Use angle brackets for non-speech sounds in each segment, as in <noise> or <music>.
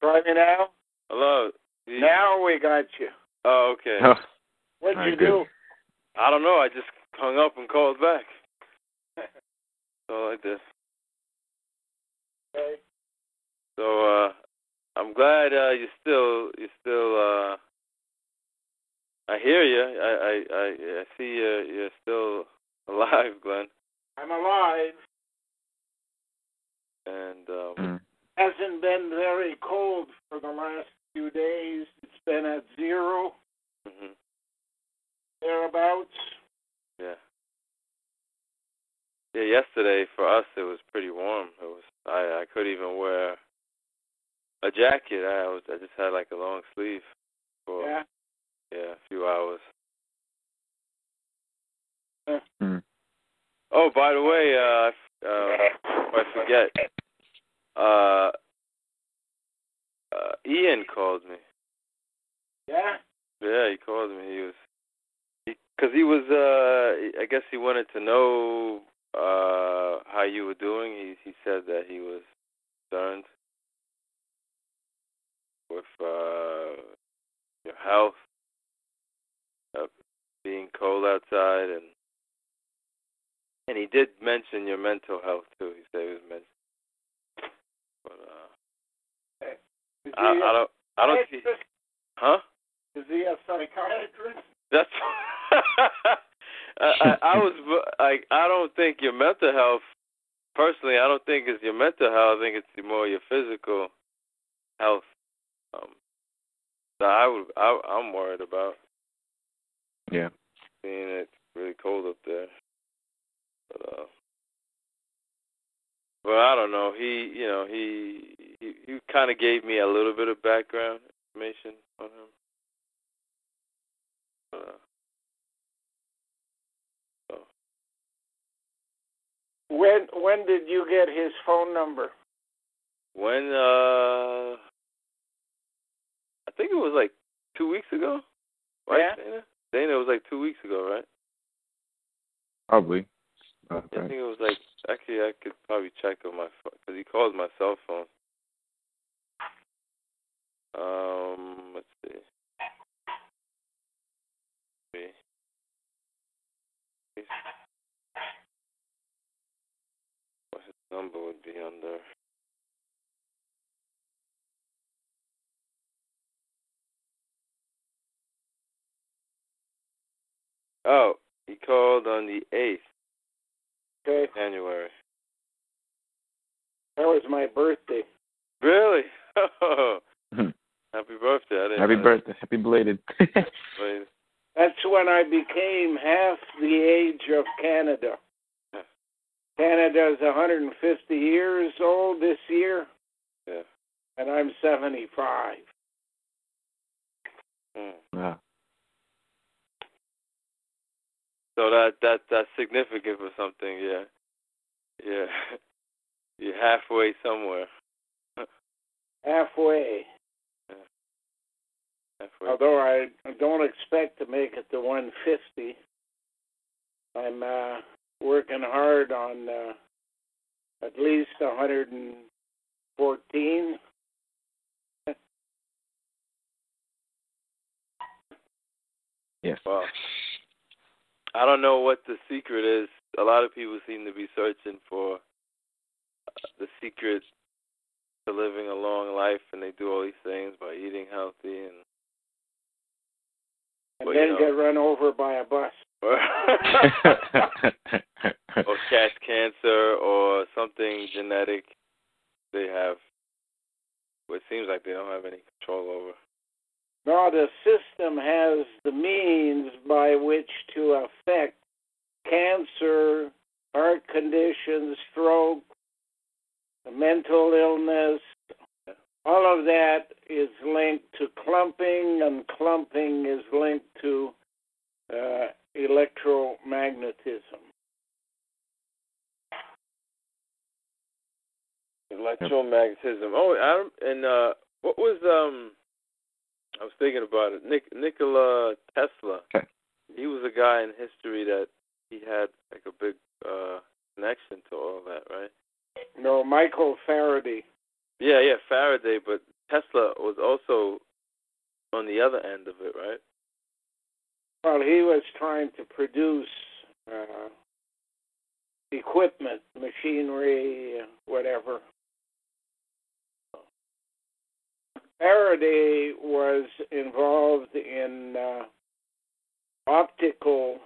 Try me now. Hello. Now we got you. Oh, okay. Oh, What'd All you right, do? I don't know. I just hung up and called back. so like this. Okay. So uh I'm glad uh you still you still uh I hear you. I I I, I see you you're still <laughs> alive, Glenn. I'm alive. And um Mm. Hasn't been very cold for the last few days. It's been at zero, mhm. thereabouts. Yeah. Yeah, yesterday for us it was pretty warm. It was I I could even wear a jacket. I was I just had like a long sleeve for Yeah. yeah, a few hours. Mm. Oh, by the way, uh, uh, I forget, uh, uh, Ian called me. Yeah. Yeah, he called me. He was, because he, was, uh, I guess he wanted to know uh how you were doing. He he said that he was concerned with uh your health, uh, being cold outside, and and he did mention your mental health too. He said it was mental, but uh, Is I, he don't, I don't see, huh? Is he a psychiatrist? That's <laughs> I, I, I was like I don't think your mental health personally I don't think it's your mental health I think it's more your physical health um that I would I I'm worried about Yeah. being it's really cold up there but uh but I don't know he you know he he he kind of gave me a little bit of background information on him uh, so When when did you get his phone number? When uh I think it was like two weeks ago. Right, Yeah. Dana? Dana, it was like two weeks ago, right? Probably. I think it was like actually I could probably check on my phone because he calls my cell phone. Um, let's see. What his number would be under? Oh, he called on the eighth Okay. January. That was my birthday. Really? Oh, <laughs> Hmm. happy birthday! I didn't Happy know birthday. Happy <laughs> belated. That's when I became half the age of Canada. Canada is 150 years old this year, Yeah. and I'm 75. Hmm. wow. So that that that's significant for something, yeah. Yeah. <laughs> You're halfway somewhere. Halfway. Halfway. Although I don't expect to make it to 150. I'm uh, working hard on uh, at least 114. Yes. Wow. I don't know what the secret is. A lot of people seem to be searching for uh, the secret to living a long life, and they do all these things by eating healthy and and Well, then you know. get run over by a bus. <laughs> or catch cancer or something genetic they have. It seems like they don't have any control over. No, the system has the means by which to affect cancer, heart conditions, stroke, mental illness, all of that is linked to clumping, and clumping is linked to uh, electromagnetism. Electromagnetism. Oh, Adam, and uh, what was um? I was thinking about it. Nick Nikola Tesla. Okay. He was a guy in history that he had like a big uh connection to all that, right? No, Michael Faraday. Yeah, yeah, Faraday, but Tesla was also on the other end of it, right? Well, he was trying to produce uh, equipment, machinery, whatever. Faraday was involved in uh, optical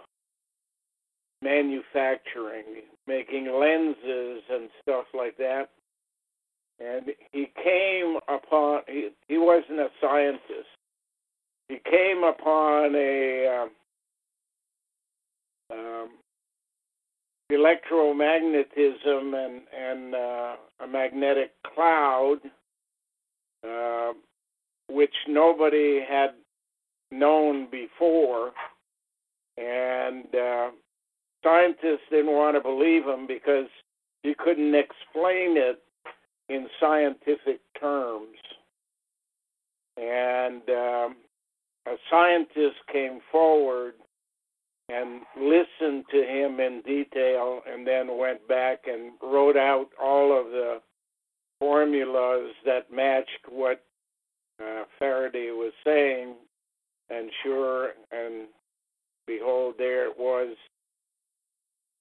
manufacturing, making lenses and stuff like that. And he came upon, he, he wasn't a scientist. He came upon a um, um, electromagnetism and, and uh, a magnetic cloud, uh, which nobody had known before. And uh, scientists didn't want to believe him because he couldn't explain it in scientific terms. And um, a scientist came forward and listened to him in detail and then went back and wrote out all of the formulas that matched what uh, Faraday was saying. And sure and behold, there it was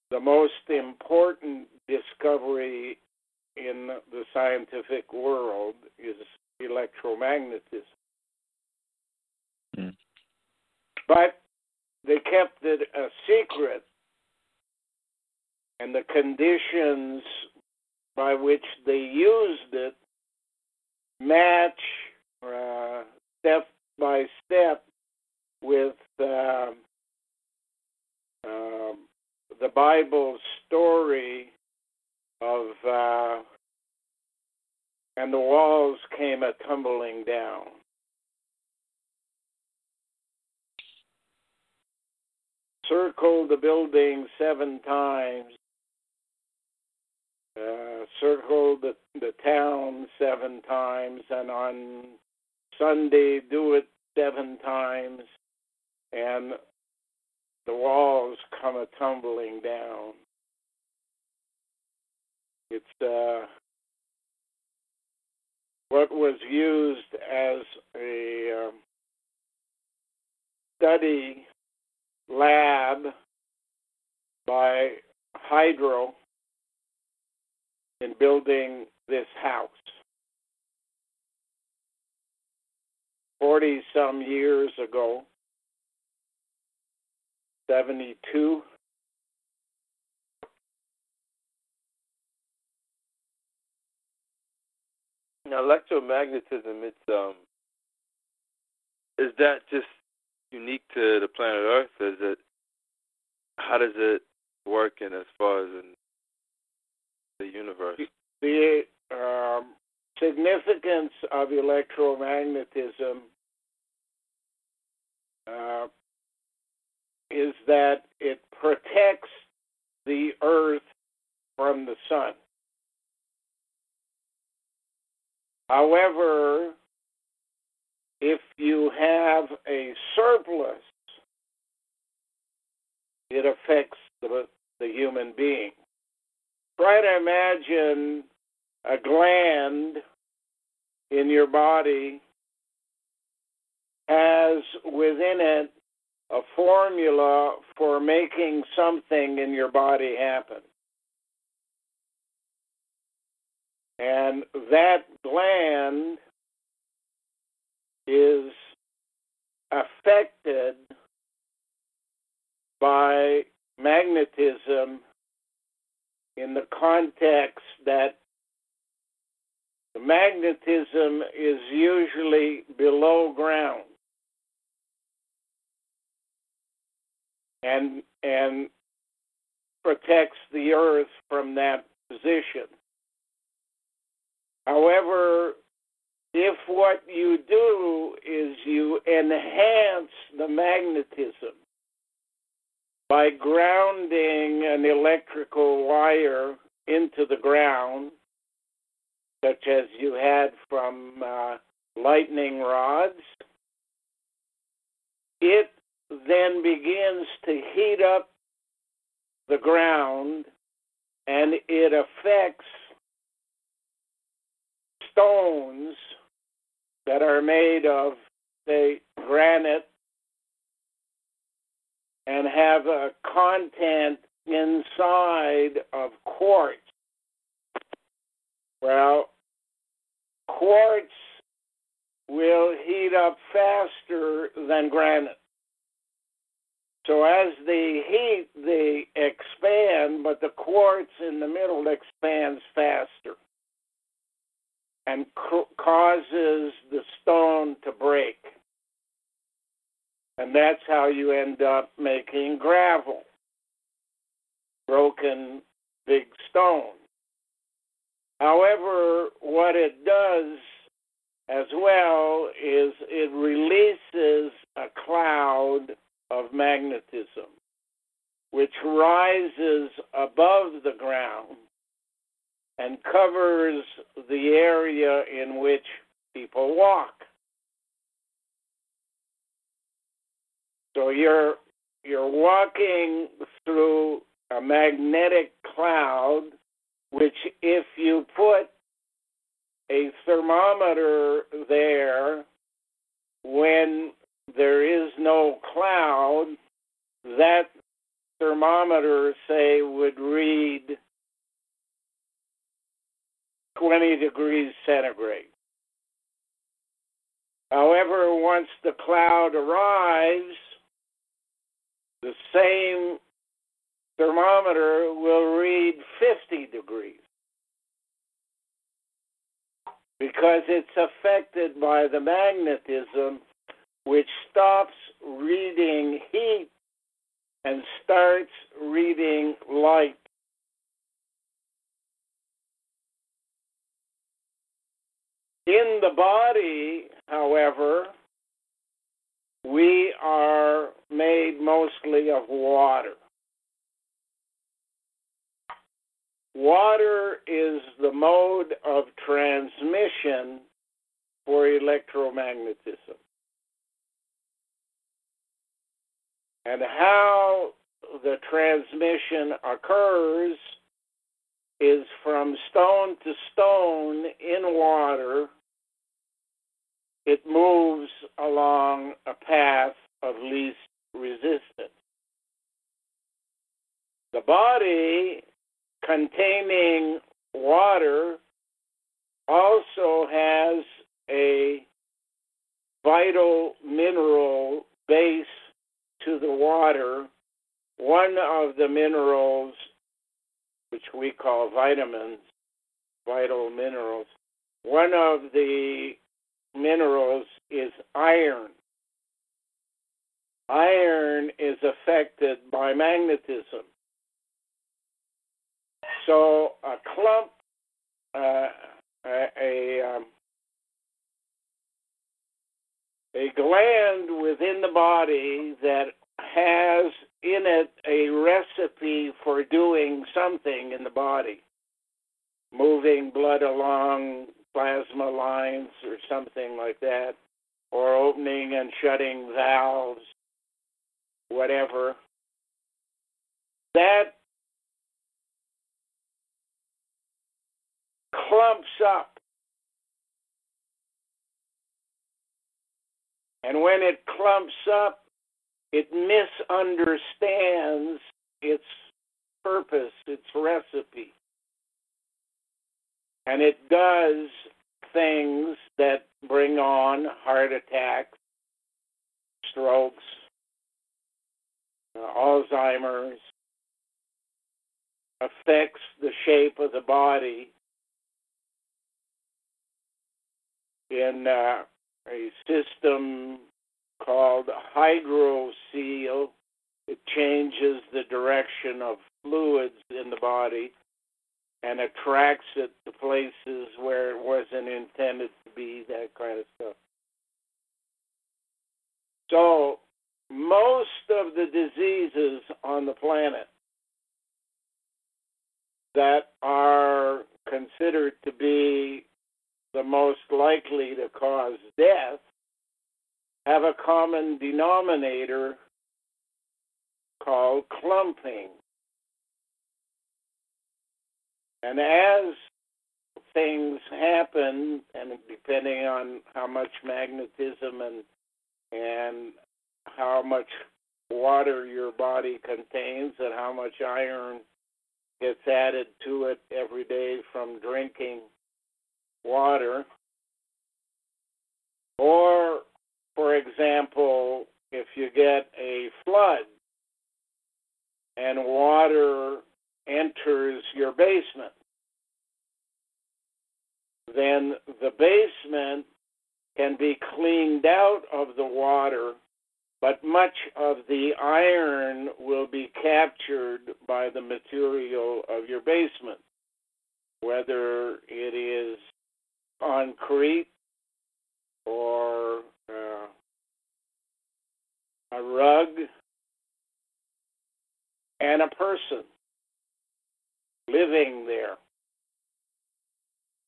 the most important discovery in the scientific world is electromagnetism. Mm. But they kept it a secret, and the conditions by which they used it match uh, step by step with uh, uh, the Bible story of uh, and the walls came a tumbling down. Circled the building seven times. Uh, circled the, the town seven times, and on Sunday do it seven times, and the walls come a tumbling down. It's uh, what was used as a um, study lab by Hydro in building this house. 40 some years ago, 72. Now, electromagnetism, it's um, is that just unique to the planet Earth? Is it? How does it work in as far as in the universe? The um, significance of electromagnetism uh, is that it protects the Earth from the sun. However, if you have a surplus, it affects the, the human being. Try to imagine a gland in your body has within it a formula for making something in your body happen. And that gland is affected by magnetism in the context that the magnetism is usually below ground. And and protects the earth from that position. However, if what you do is you enhance the magnetism by grounding an electrical wire into the ground, such as you had from uh, lightning rods, it then begins to heat up the ground and it affects stones that are made of, say, granite and have a content inside of quartz. Well, quartz will heat up faster than granite. So as they heat, they expand, but the quartz in the middle expands faster and causes the stone to break. And that's how you end up making gravel, broken big stone. However, what it does as well is it releases a cloud of magnetism, which rises above the ground and covers the area in which people walk. So you're you're walking through a magnetic cloud, which if you put a thermometer there when there is no cloud, that thermometer, say, would read 20 degrees centigrade. However, once the cloud arrives, the same thermometer will read 50 degrees because it's affected by the magnetism, which stops reading heat and starts reading light. In the body, however, we are made mostly of water. Water is the mode of transmission for electromagnetism. And how the transmission occurs is from stone to stone in water. It moves along a path of least resistance. The body containing water also has a vital mineral base to the water. One of the minerals, which we call vitamins, vital minerals, one of the minerals is iron. Iron is affected by magnetism. So a clump, uh, a a, um, a gland within the body that has in it a recipe for doing something in the body, moving blood along plasma lines or something like that, or opening and shutting valves, whatever. That clumps up. And when it clumps up, it misunderstands its purpose, its recipe. And it does things that bring on heart attacks, strokes, Alzheimer's, affects the shape of the body in uh, a system called hydrocele. It changes the direction of fluids in the body. and attracts it to places where it wasn't intended to be, that kind of stuff. So, most of the diseases on the planet that are considered to be the most likely to cause death have a common denominator called clumping. And as things happen, and depending on how much magnetism and and how much water your body contains and how much iron gets added to it every day from drinking water. Or, for example, if you get a flood and water enters your basement, then the basement can be cleaned out of the water, but much of the iron will be captured by the material of your basement, whether it is concrete or uh, a rug and a person living there,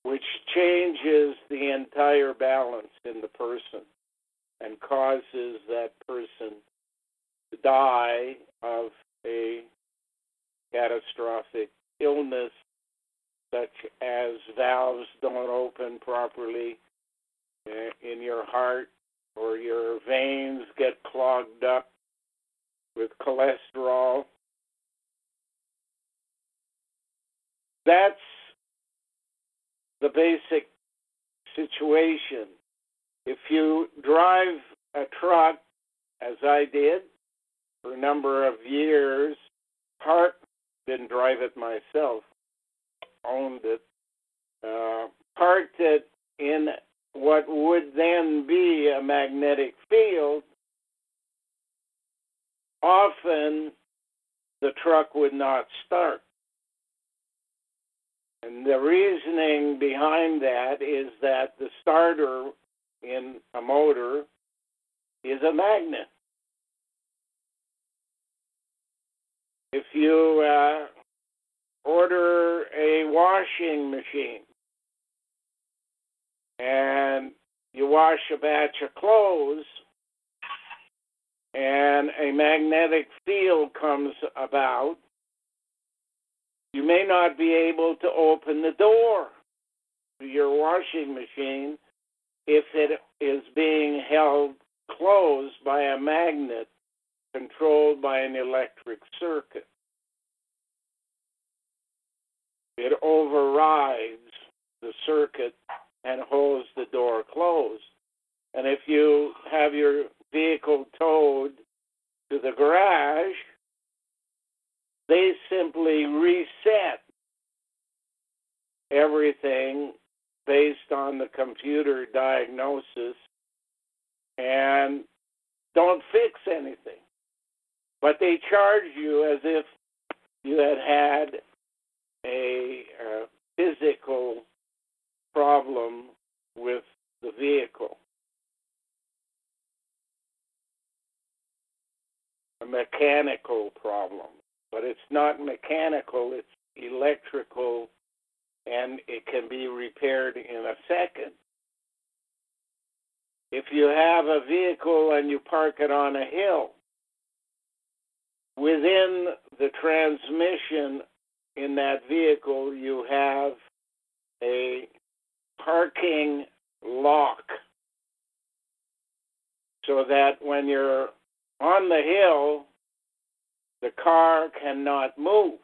which changes the entire balance in the person and causes that person to die of a catastrophic illness such as valves don't open properly eh, in your heart or your veins get clogged up with cholesterol. That's the basic situation. If you drive a truck, as I did for a number of years, part didn't drive it myself, owned it, uh, parked it in what would then be a magnetic field, often the truck would not start. And the reasoning behind that is that the starter in a motor is a magnet. If you uh, order a washing machine and you wash a batch of clothes and a magnetic field comes about, you may not be able to open the door to your washing machine if it is being held closed by a magnet controlled by an electric circuit. It overrides the circuit and holds the door closed. And if you have your vehicle towed to the garage, they simply reset everything based on the computer diagnosis and don't fix anything. But they charge you as if you had had a uh, physical problem with the vehicle. A mechanical problem. But it's not mechanical, it's electrical, and it can be repaired in a second. If you have a vehicle and you park it on a hill, within the transmission in that vehicle, you have a parking lock so that when you're on the hill, the car cannot move.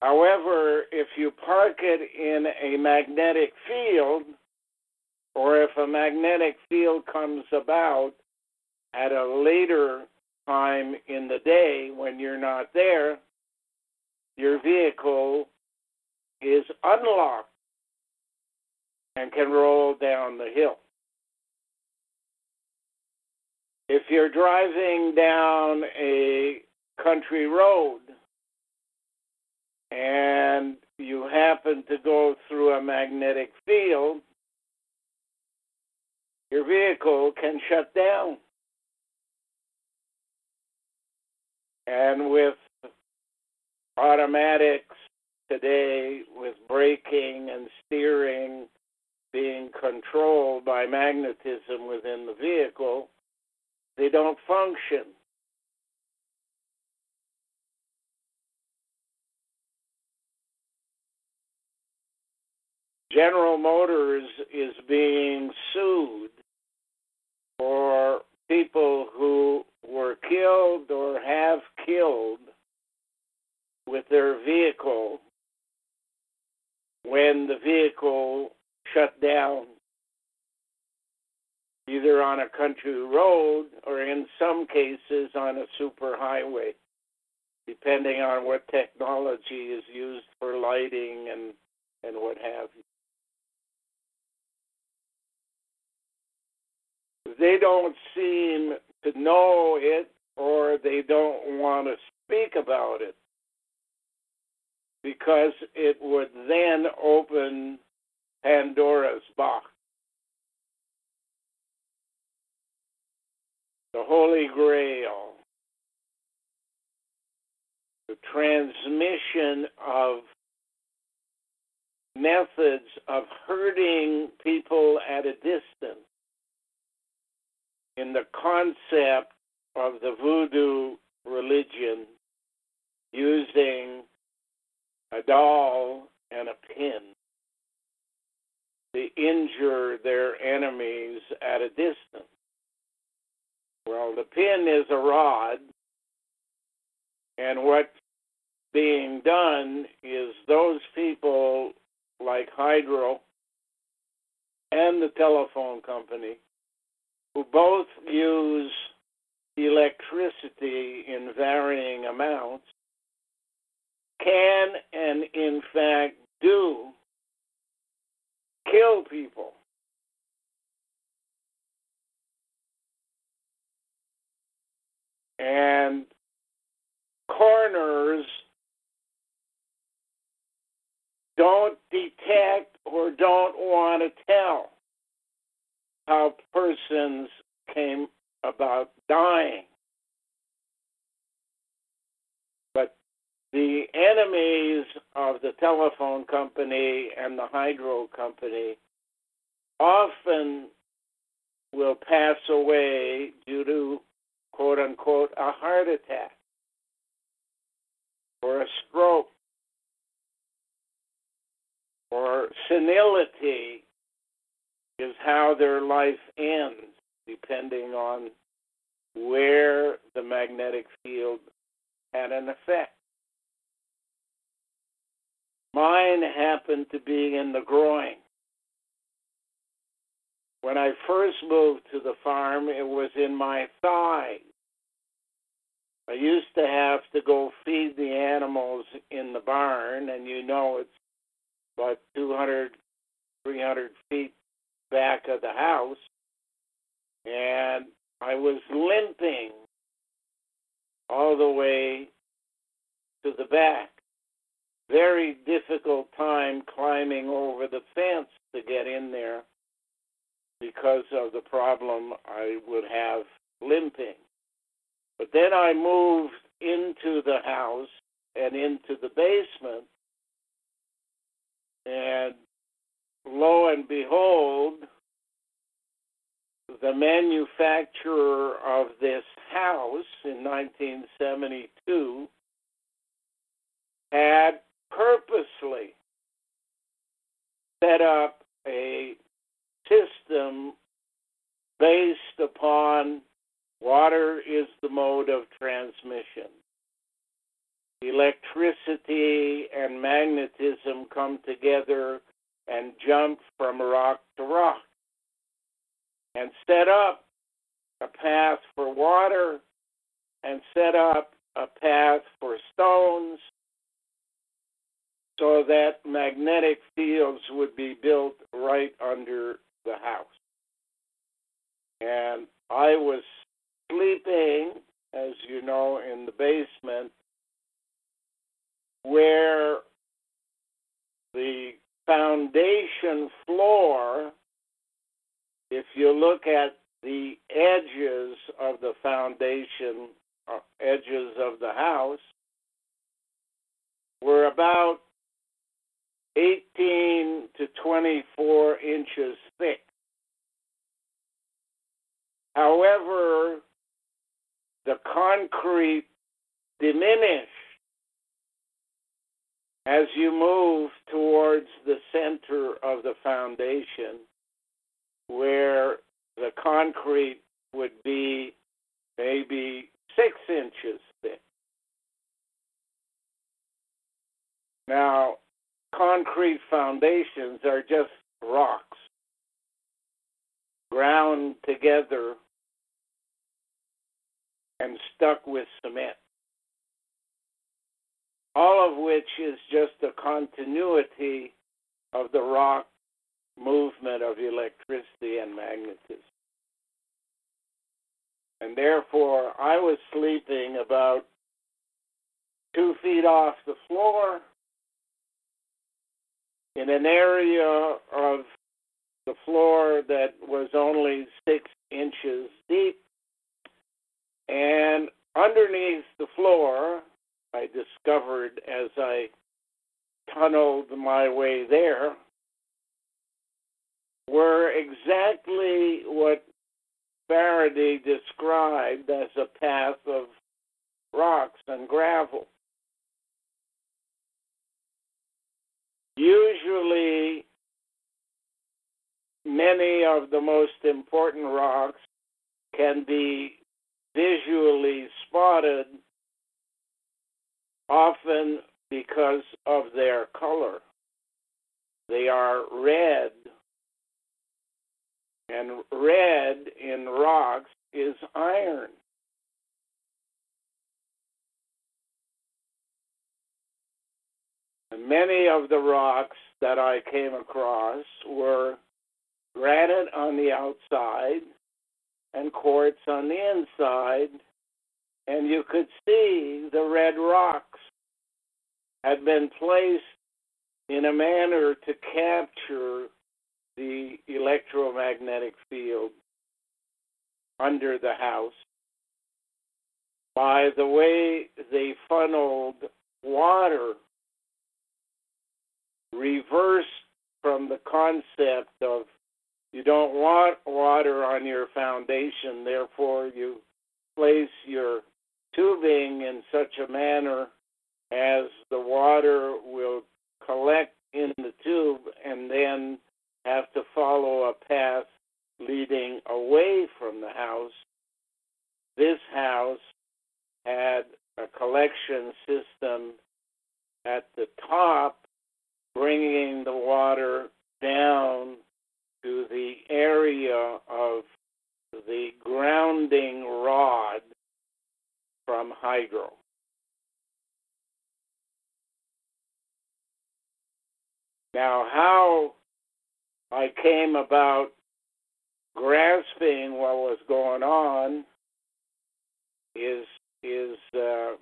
However, if you park it in a magnetic field, or if a magnetic field comes about at a later time in the day when you're not there, your vehicle is unlocked and can roll down the hill. If you're driving down a country road and you happen to go through a magnetic field, your vehicle can shut down. And with automatics today, with braking and steering being controlled by magnetism within the vehicle, they don't function. General Motors is being sued for people who were killed or have killed with their vehicle when the vehicle shut down either on a country road or in some cases on a superhighway depending on what technology is used for lighting and and what have you. They don't seem to know it or they don't want to speak about it. Because it would then open Pandora's box. The Holy Grail, the transmission of methods of hurting people at a distance in the concept of the voodoo religion using a doll and a pin to injure their enemies at a distance. Well, the pin is a rod, and what's being done is those people like Hydro and the telephone company who both use electricity in varying amounts can and in fact do kill people. And coroners don't detect or don't want to tell how persons came about dying. But the enemies of the telephone company and the hydro company often will pass away due to quote unquote a heart attack or a stroke or senility is how their life ends, depending on where the magnetic field had an effect. Mine happened to be in the groin. When I first moved to the farm, it was in my thigh. I used to have to go feed the animals in the barn, and you know it's about 200, 300 feet back of the house, and I was limping all the way to the back. Very difficult time climbing over the fence to get in there because of the problem I would have limping. But then I moved into the house and into the basement, and lo and behold, the manufacturer of this house in 1972 had purposely set up a system based upon water is the mode of transmission. Electricity and magnetism come together and jump from rock to rock and set up a path for water and set up a path for stones so that magnetic fields would be built right under the house. And I was sleeping as you know, in the basement where the foundation floor, if you look at the edges of the foundation, uh, edges of the house, were about 18 to 24 inches thick. However, the concrete diminished as you move towards the center of the foundation, where the concrete would be maybe six inches thick. Now, concrete foundations are just rocks ground together and stuck with cement. All of which is just a continuity of the rock movement of electricity and magnetism. And therefore, I was sleeping about two feet off the floor in an area of the floor that was only six inches deep. And underneath the floor, I discovered as I tunneled my way there, were exactly what Faraday described as a path of rocks and gravel. Usually, many of the most important rocks can be visually spotted, often because of their color. They are red, and red in rocks is iron. And many of the rocks that I came across were granite on the outside and quartz on the inside, and you could see the red rocks had been placed in a manner to capture the electromagnetic field under the house. By the way they funneled water reversed from the concept of you don't want water on your foundation, therefore you place your tubing in such a manner as the water will collect in the tube and then have to follow a path leading away from the house. This house had a collection system at the top, bringing the water down to the area of the grounding rod from hydro. Now, how I came about grasping what was going on is is uh,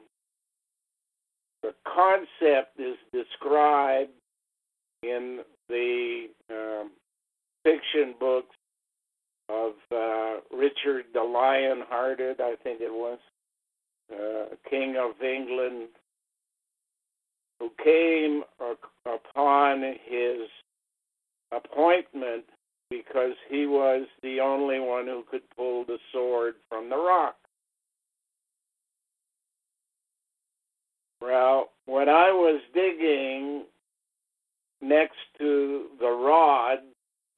the concept is described in the um, fiction books of uh, Richard the Lion-Hearted, I think it was, uh, King of England, who came upon his appointment because he was the only one who could pull the sword from the rock. Well, when I was digging next to the rod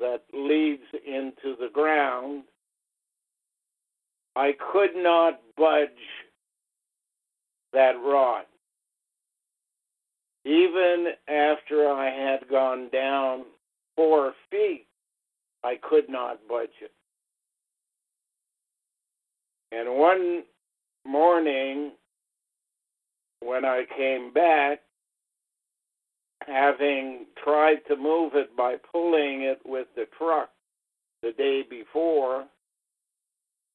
that leads into the ground, I could not budge that rod. Even after I had gone down four feet, I could not budge it. And one morning, when I came back, having tried to move it by pulling it with the truck the day before,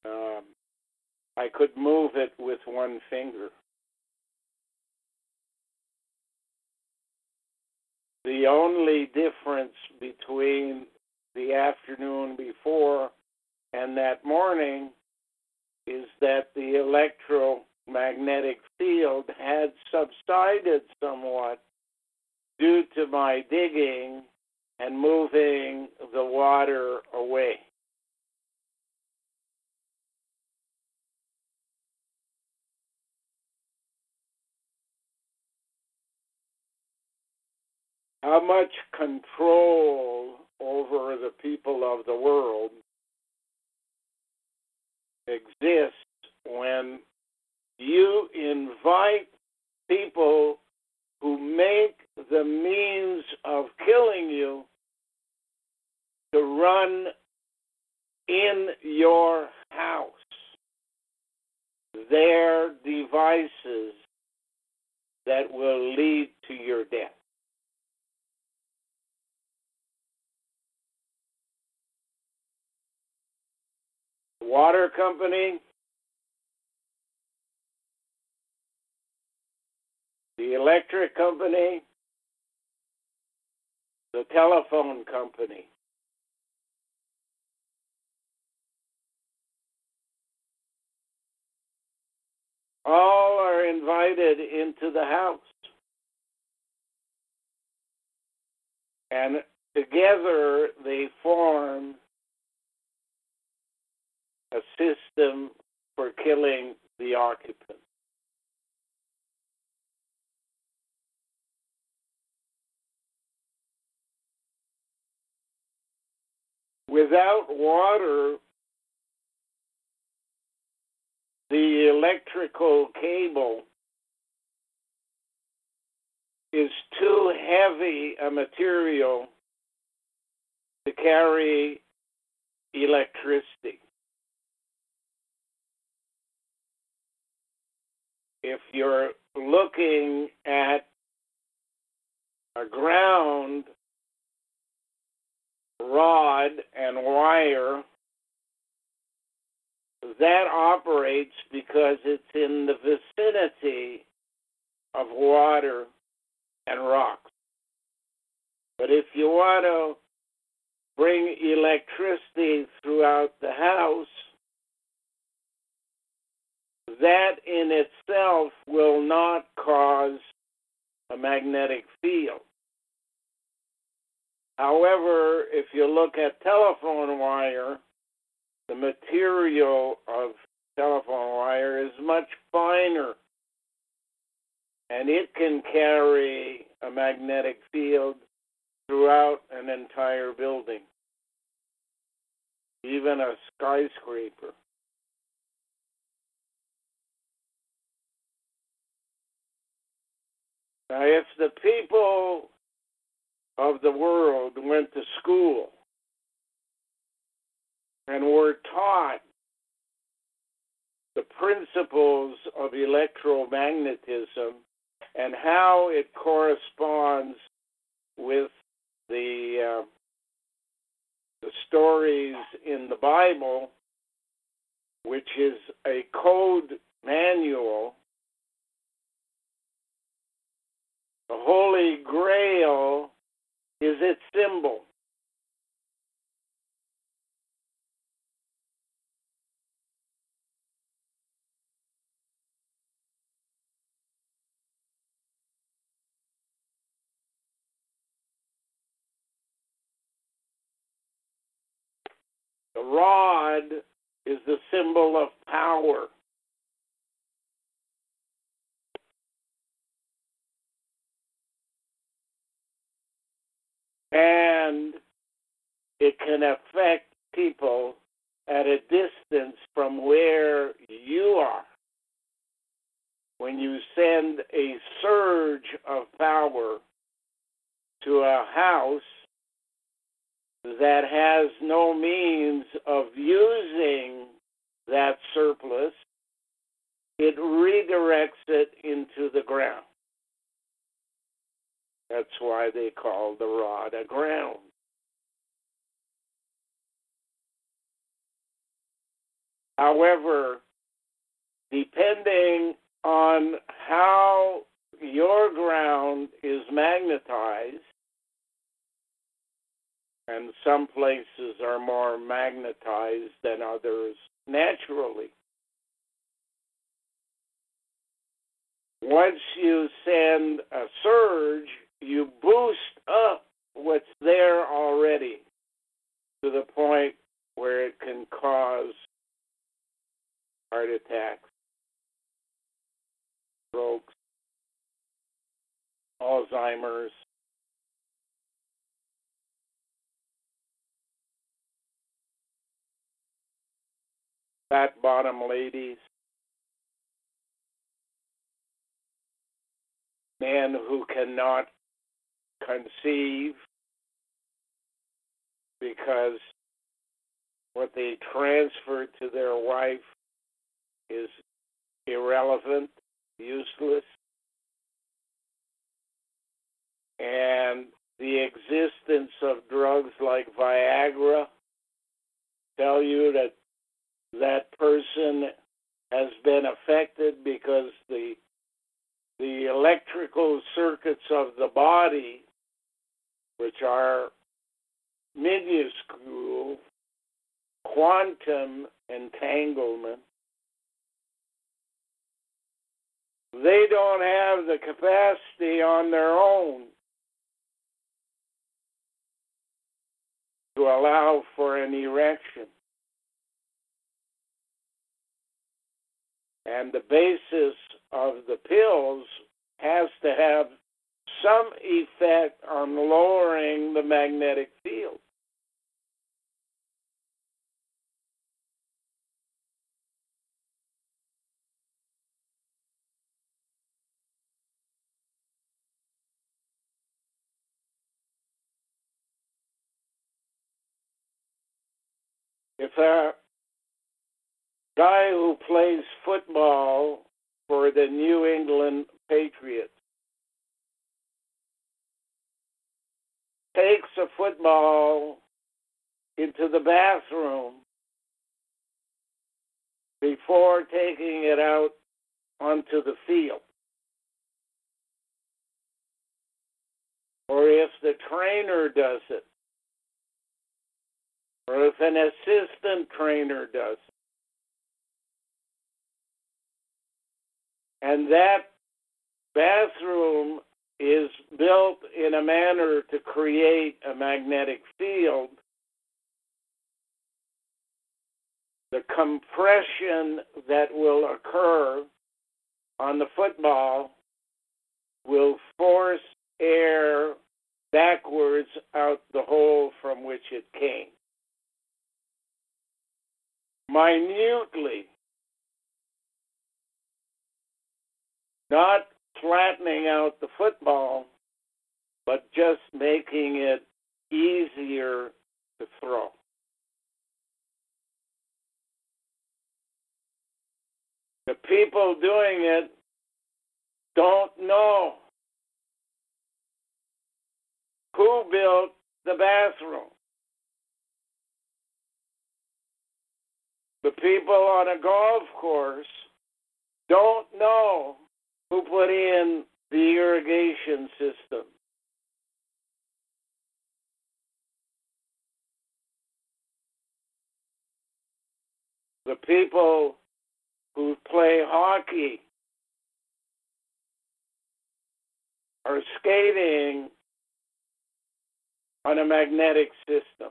um, I could move it with one finger. The only difference between the afternoon before and that morning is that the electromagnetic field had subsided somewhat due to my digging and moving the water away. How much control over the people of the world exists when you invite people who make the means of killing you to run in your house their devices that will lead to your death. Water company, the electric company, the telephone company. All are invited into the house. And together they form a system for killing the occupant. Without water, the electrical cable is too heavy a material to carry electricity. If you're looking at a ground rod and wire, that operates because it's in the vicinity of water and rocks. But if you want to bring electricity throughout the house, that in itself will not cause a magnetic field. However, if you look at telephone wire, the material of telephone wire is much finer and it can carry a magnetic field throughout an entire building, even a skyscraper. Now, if the people of the world went to school and were taught the principles of electromagnetism and how it corresponds with the uh, the stories in the Bible, which is a code manual The Holy Grail is its symbol. The rod is the symbol of power. And it can affect people at a distance from where you are. When you send a surge of power to a house that has no means of using that surplus, it redirects it into the ground. That's why they call the rod a ground. However, depending on how your ground is magnetized, and some places are more magnetized than others naturally. Once you send a surge, you boost up what's there already to the point where it can cause heart attacks, strokes, Alzheimer's. Fat bottom ladies, men who cannot conceive because what they transfer to their wife is irrelevant, useless, and the existence of drugs like Viagra tell you that that person has been affected because the the electrical circuits of the body, which are minuscule quantum entanglement, they don't have the capacity on their own to allow for an erection. And the basis of the pills has to have some effect on lowering the magnetic field. If a guy who plays football for the New England Patriots takes a football into the bathroom before taking it out onto the field. Or if the trainer does it, or if an assistant trainer does it. And that bathroom is built in a manner to create a magnetic field. The compression that will occur on the football will force air backwards out the hole from which it came. Minutely not flattening out the football, but just making it easier to throw. The people doing it don't know who built the bathroom. The people on a golf course don't know who put in the irrigation system. The people who play hockey are skating on a magnetic system.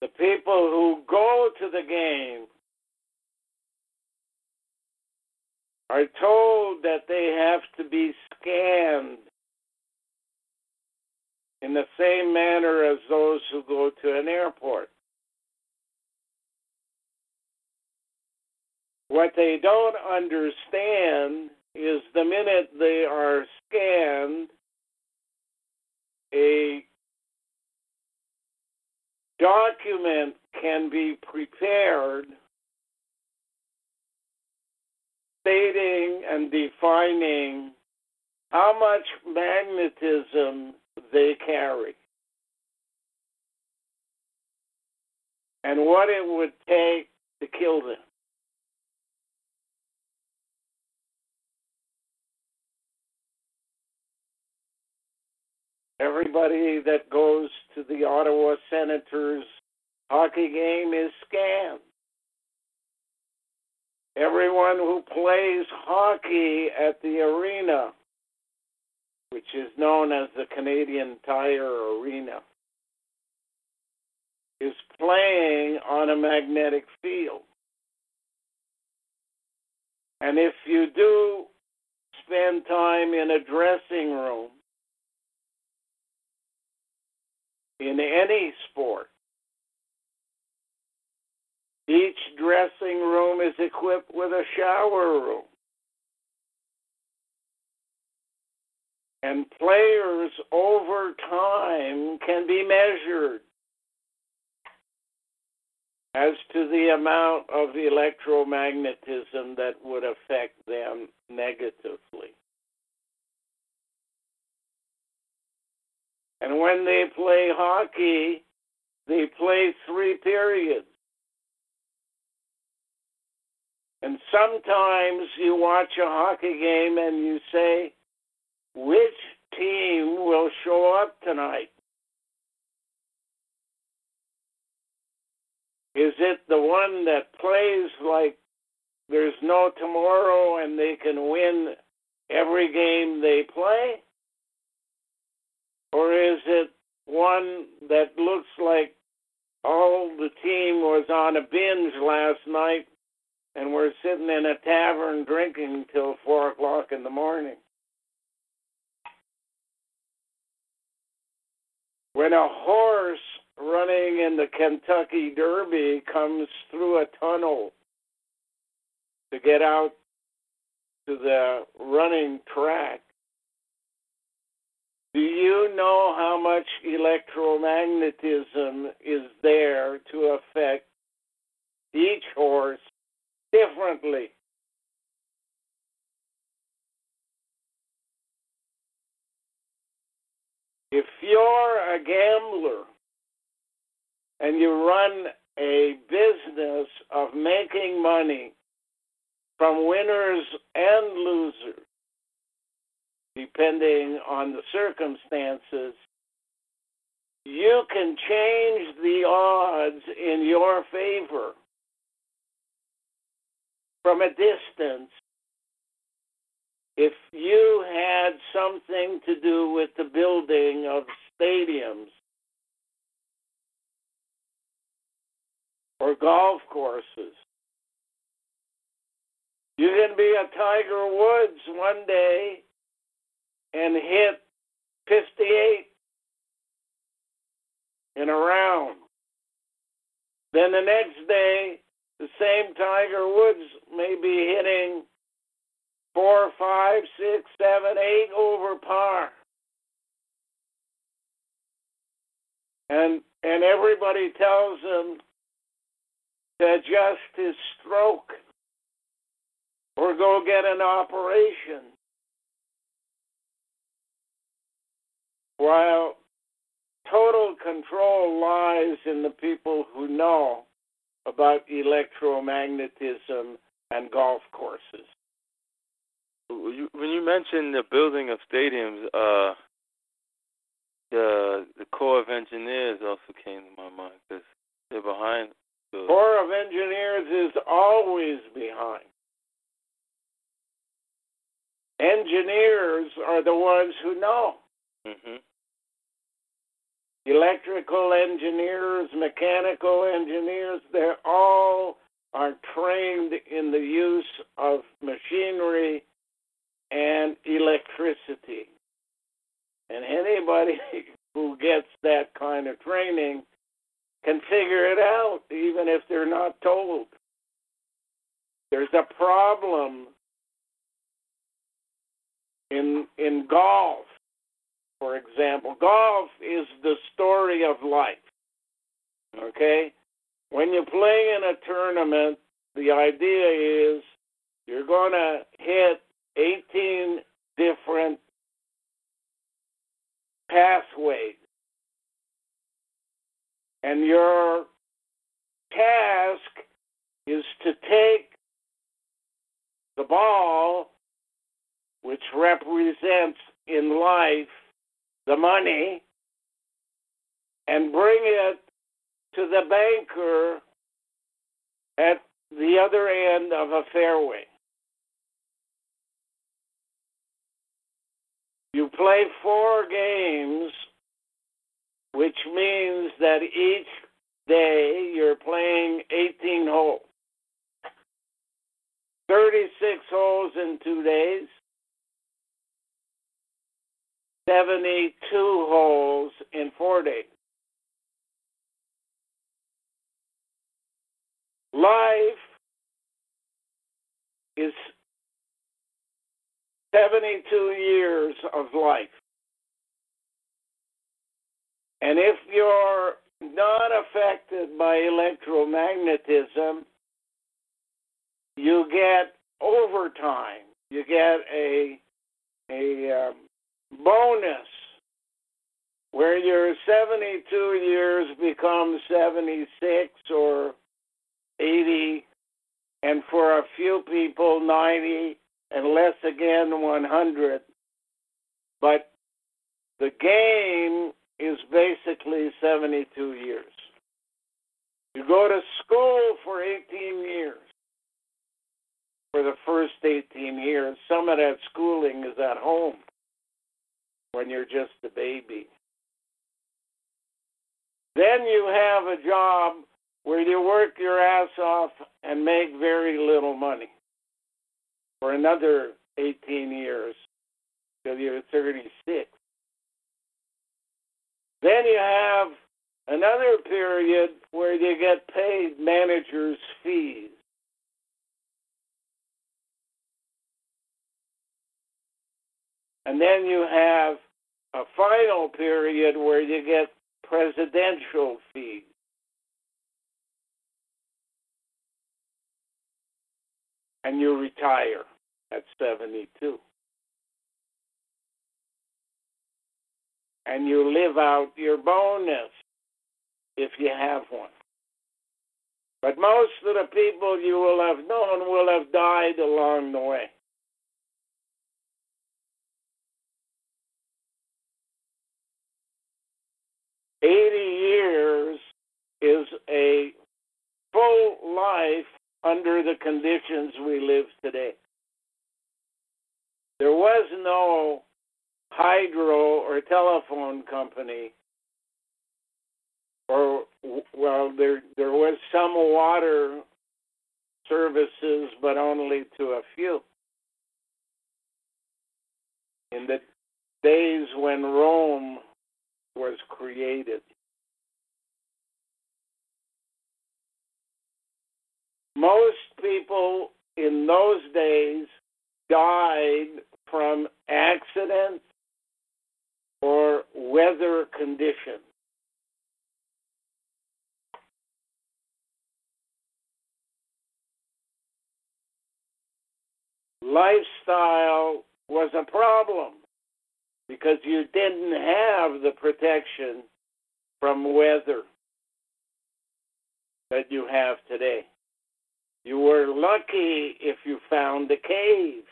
The people who go to the game are told that they have to be scanned in the same manner as those who go to an airport. What they don't understand is the minute they are scanned, a document can be prepared stating and defining how much magnetism they carry and what it would take to kill them. Everybody that goes to the Ottawa Senators hockey game is scammed. Everyone who plays hockey at the arena, which is known as the Canadian Tire Arena, is playing on a magnetic field. And if you do spend time in a dressing room, in any sport, each dressing room is equipped with a shower room. And players over time can be measured as to the amount of electromagnetism that would affect them negatively. And when they play hockey, they play three periods. And sometimes you watch a hockey game and you say, which team will show up tonight? Is it the one that plays like there's no tomorrow and they can win every game they play? Or is it one that looks like all the team was on a binge last night and we're sitting in a tavern drinking till four o'clock in the morning. When a horse running in the Kentucky Derby comes through a tunnel to get out to the running track, do you know how much electromagnetism is there to affect each horse differently. If you're a gambler and you run a business of making money from winners and losers, depending on the circumstances, you can change the odds in your favor from a distance if you had something to do with the building of stadiums or golf courses. You can be a Tiger Woods one day and hit 58 in a round. Then the next day, the same Tiger Woods may be hitting four, five, six, seven, eight over par. And and everybody tells him to adjust his stroke or go get an operation. While total control lies in the people who know about electromagnetism and golf courses. When you mentioned the building of stadiums, uh, the the Corps of Engineers also came to my mind because they're behind. The Corps of Engineers is always behind. Engineers are the ones who know. hmm electrical engineers, mechanical engineers, they all are trained in the use of machinery and electricity. And anybody <laughs> who gets that kind of training can figure it out, even if they're not told. There's a problem in in golf for example. Golf is the story of life. Okay? When you play in a tournament, the idea is you're going to hit 18 different pathways. And your task is to take the ball, which represents in life the money, and bring it to the banker at the other end of a fairway. You play four games, which means that each day you're playing 18 holes. 36 holes in two days, 72 holes in four days. Life is 72 years of life. And if you're not affected by electromagnetism, you get overtime. You get a a um, bonus where your 72 years become 76 or 80, and for a few people 90, and less again 100. But the game is basically 72 years. You go to school for 18 years. For the first 18 years, some of that schooling is at home when you're just a baby. Then you have a job where you work your ass off and make very little money for another 18 years till you're 36. Then you have another period where you get paid manager's fees. And then you have a final period where you get presidential fees. And you retire at 72. And you live out your bonus if you have one. But most of the people you will have known will have died along the way. Eighty years is a full life under the conditions we live today. There was no hydro or telephone company, or well, there there was some water services, but only to a few. In the days when Rome was created. Most people in those days died from accidents or weather conditions. Lifestyle was a problem because you didn't have the protection from weather that you have today. You were lucky if you found a cave.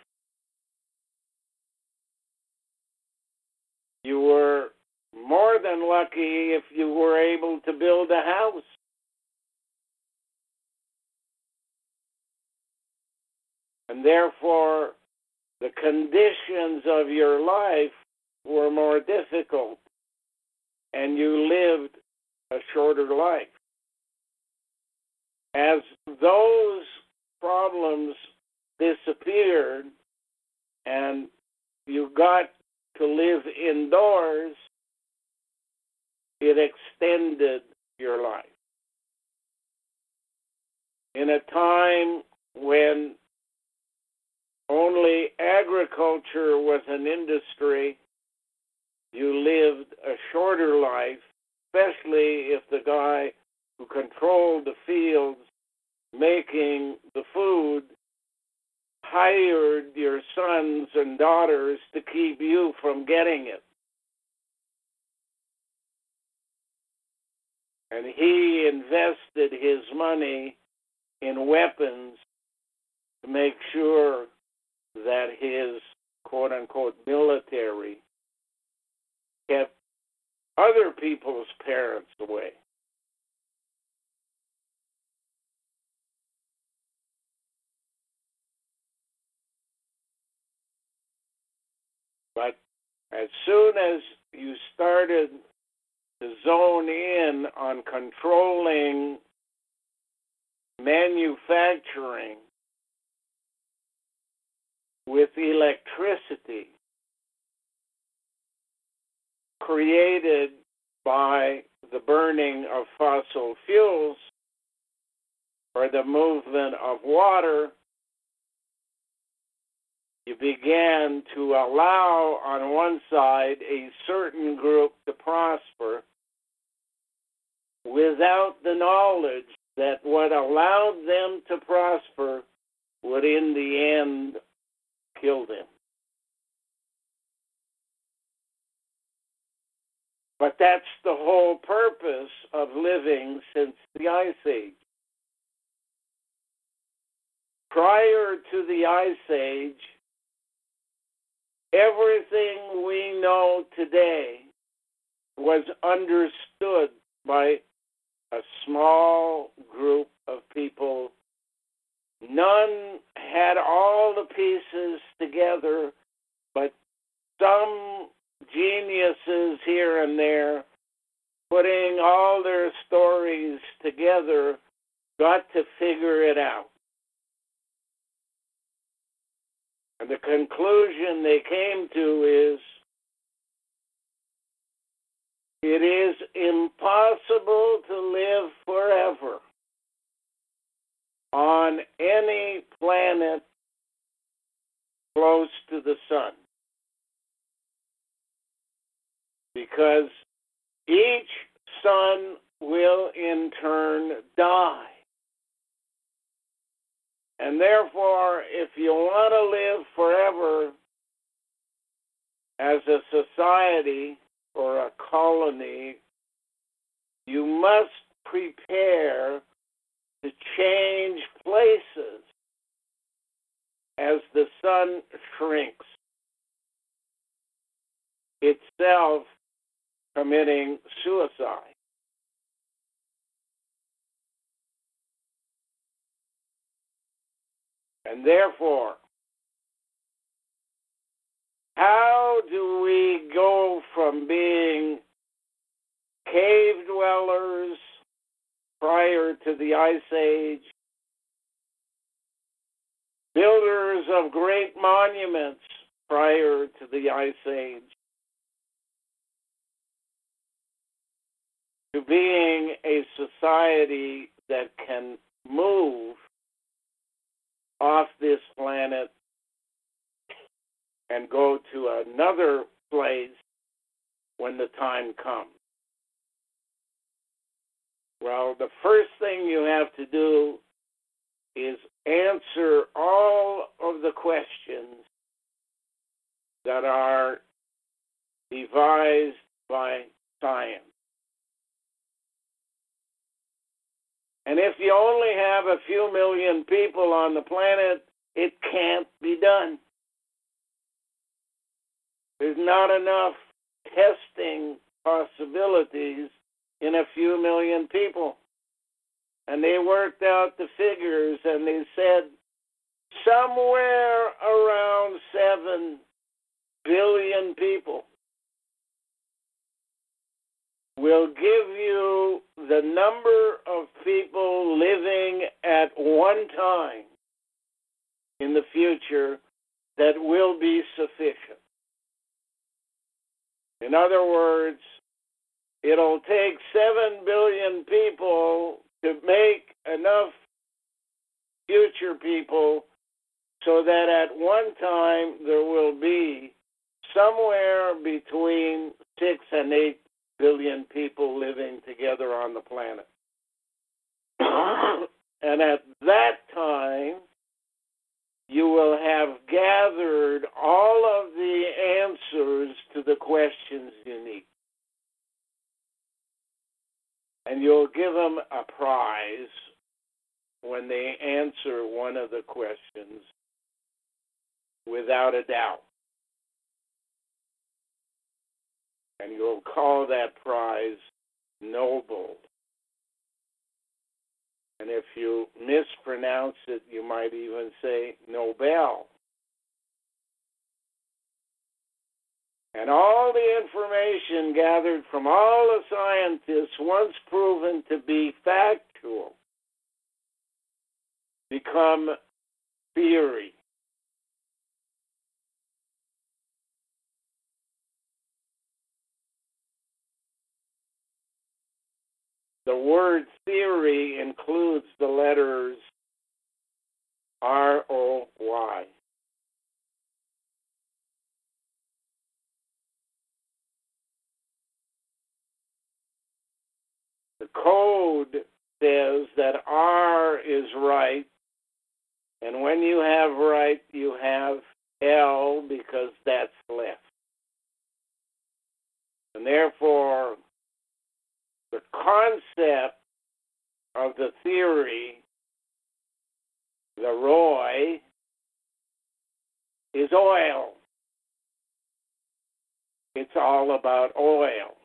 You were more than lucky if you were able to build a house. And therefore, the conditions of your life were more difficult, and you lived a shorter life. As those problems disappeared and you got to live indoors, it extended your life. In a time when only agriculture was an industry, you lived a shorter life, especially if the guy who controlled the fields making the food hired your sons and daughters to keep you from getting it. and he invested his money in weapons to make sure that his quote unquote military kept other people's parents away. But as soon as you started to zone in on controlling manufacturing with electricity created by the burning of fossil fuels or the movement of water, you began to allow on one side a certain group to prosper without the knowledge that what allowed them to prosper would in the end kill them. But that's the whole purpose of living since the Ice Age. Prior to the Ice Age, everything we know today was understood by a small group of people. None had all the pieces together, but some geniuses here and there, putting all their stories together, got to figure it out. And the conclusion they came to is it is impossible to live forever on any planet close to the sun. Because each sun will in turn die. And therefore, if you want to live forever as a society, or a colony, you must prepare to change places as the sun shrinks, itself committing suicide. And therefore, how do we go from being cave dwellers prior to the Ice Age, builders of great monuments prior to the Ice Age, to being a society that can move off this planet and go to another place when the time comes? Well, the first thing you have to do is answer all of the questions that are devised by science. And if you only have a few million people on the planet, it can't be done. There's not enough testing possibilities in a few million people. And they worked out the figures and they said somewhere around 7 billion people will give you the number of people living at one time in the future that will be sufficient. In other words, it'll take 7 billion people to make enough future people so that at one time there will be somewhere between 6 and 8 billion people living together on the planet. <coughs> and at that time, you will have gathered all of the answers to the questions you need. And you'll give them a prize when they answer one of the questions without a doubt. And you'll call that prize noble. And if you mispronounce it, you might even say Nobel. And all the information gathered from all the scientists, once proven to be factual, become theory. The word theory includes the letters R O Y. The code says that R is right, and when you have right, you have L because that's left. And therefore, the concept of the theory, the ROI, is oil. It's all about oil.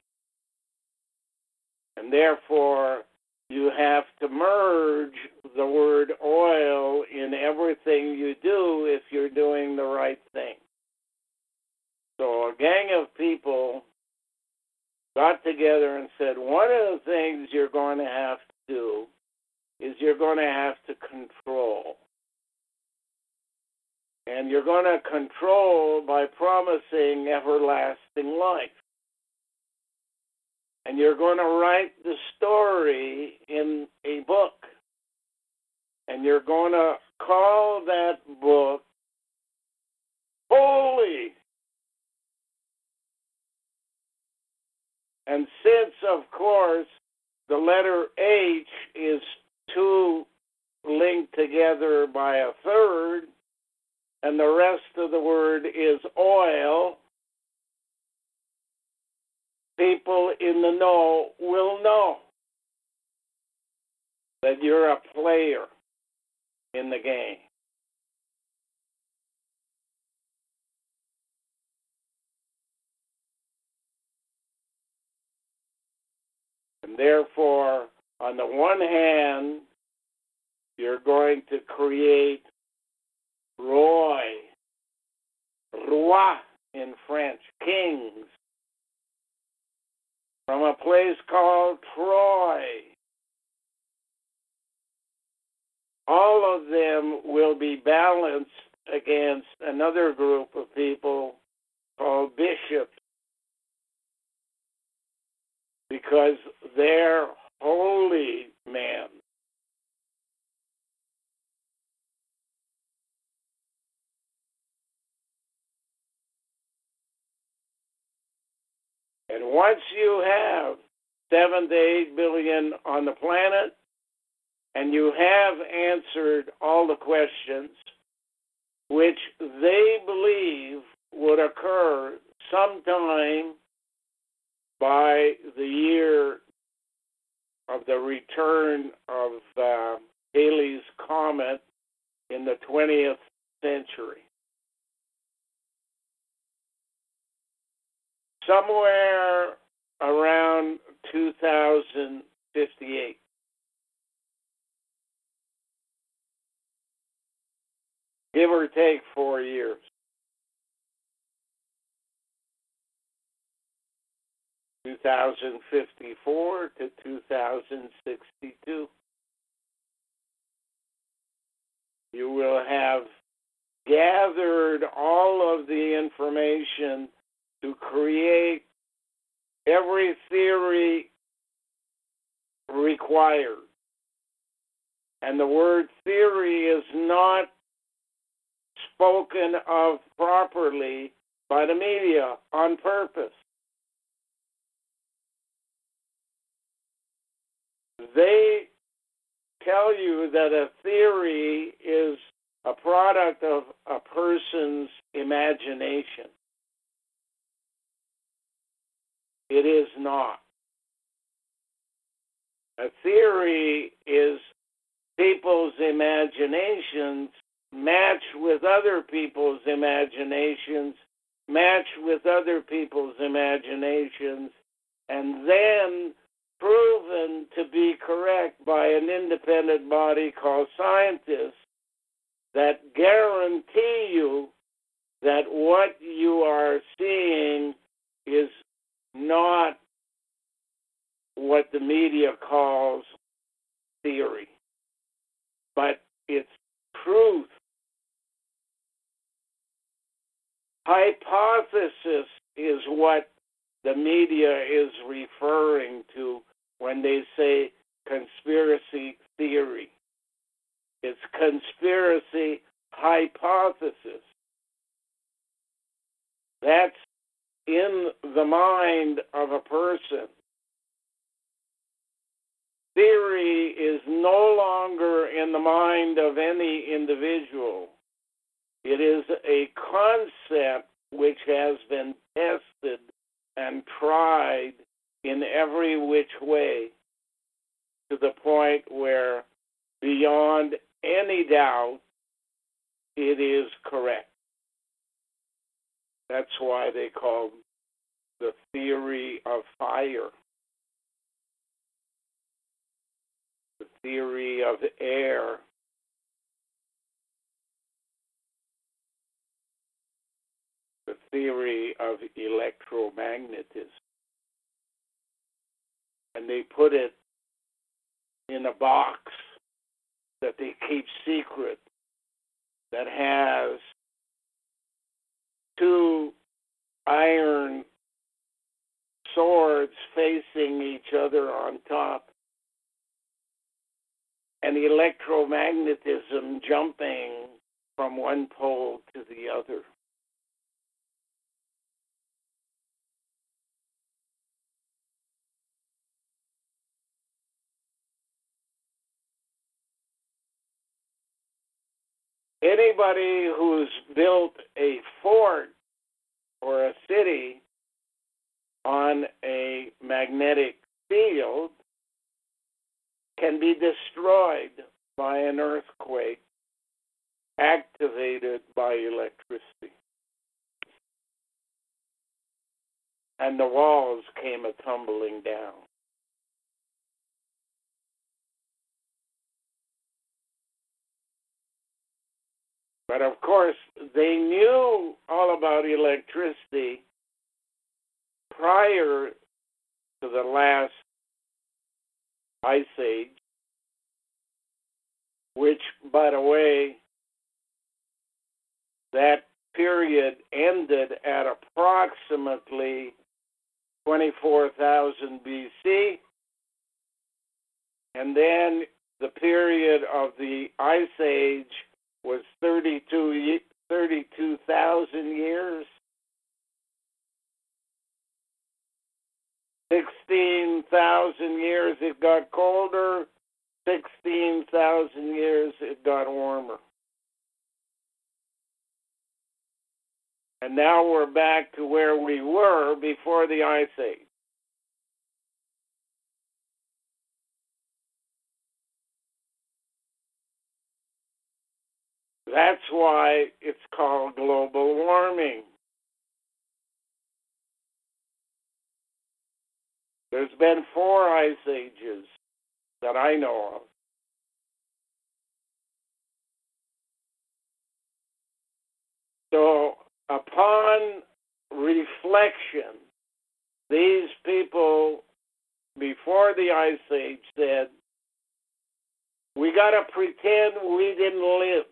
And therefore, you have to merge the word oil in everything you do if you're doing the right thing. So, a gang of people got together and said, one of the things you're going to have to do is you're going to have to control. And you're going to control by promising everlasting life. And you're going to write the story in a book. And you're going to call that book Holy And since, of course, the letter H is two linked together by a third, and the rest of the word is oil, people in the know will know that you're a player in the game. And therefore, on the one hand, you're going to create Roy, Roi in French, kings, from a place called Troy. All of them will be balanced against another group of people called bishops because they're holy men. And once you have seven to eight billion on the planet, and you have answered all the questions, which they believe would occur sometime by the year of the return of uh, Halley's Comet in the 20th century. Somewhere around 2058. Give or take four years. 2054 to 2062. You will have gathered all of the information to create every theory required. And the word theory is not spoken of properly by the media on purpose. They tell you that a theory is a product of a person's imagination. It is not. A theory is people's imaginations match with other people's imaginations, match with other people's imaginations, and then proven to be correct by an independent body called scientists that guarantee you that what you are seeing is not what the media calls theory, but it's truth. Hypothesis is what the media is referring to when they say conspiracy theory. It's conspiracy hypothesis. That's in the mind of a person. Theory is no longer in the mind of any individual. It is a concept which has been tested and tried in every which way to the point where, beyond any doubt, it is correct. That's why they call the theory of fire, the theory of air. The theory of electromagnetism. And they put it in a box that they keep secret that has two iron swords facing each other on top and electromagnetism jumping from one pole to the other. Anybody who's built a fort or a city on a magnetic field can be destroyed by an earthquake activated by electricity. And the walls came a tumbling down. But of course, they knew all about electricity prior to the last ice age, which, by the way, that period ended at approximately 24,000 BC. And then the period of the Ice Age was 32 32,000 years. 16,000 years it got colder, 16,000 years it got warmer. And now we're back to where we were before the Ice Age. That's why it's called global warming. There's been four ice ages that I know of. So, upon reflection, these people before the Ice Age said, we got to pretend we didn't live.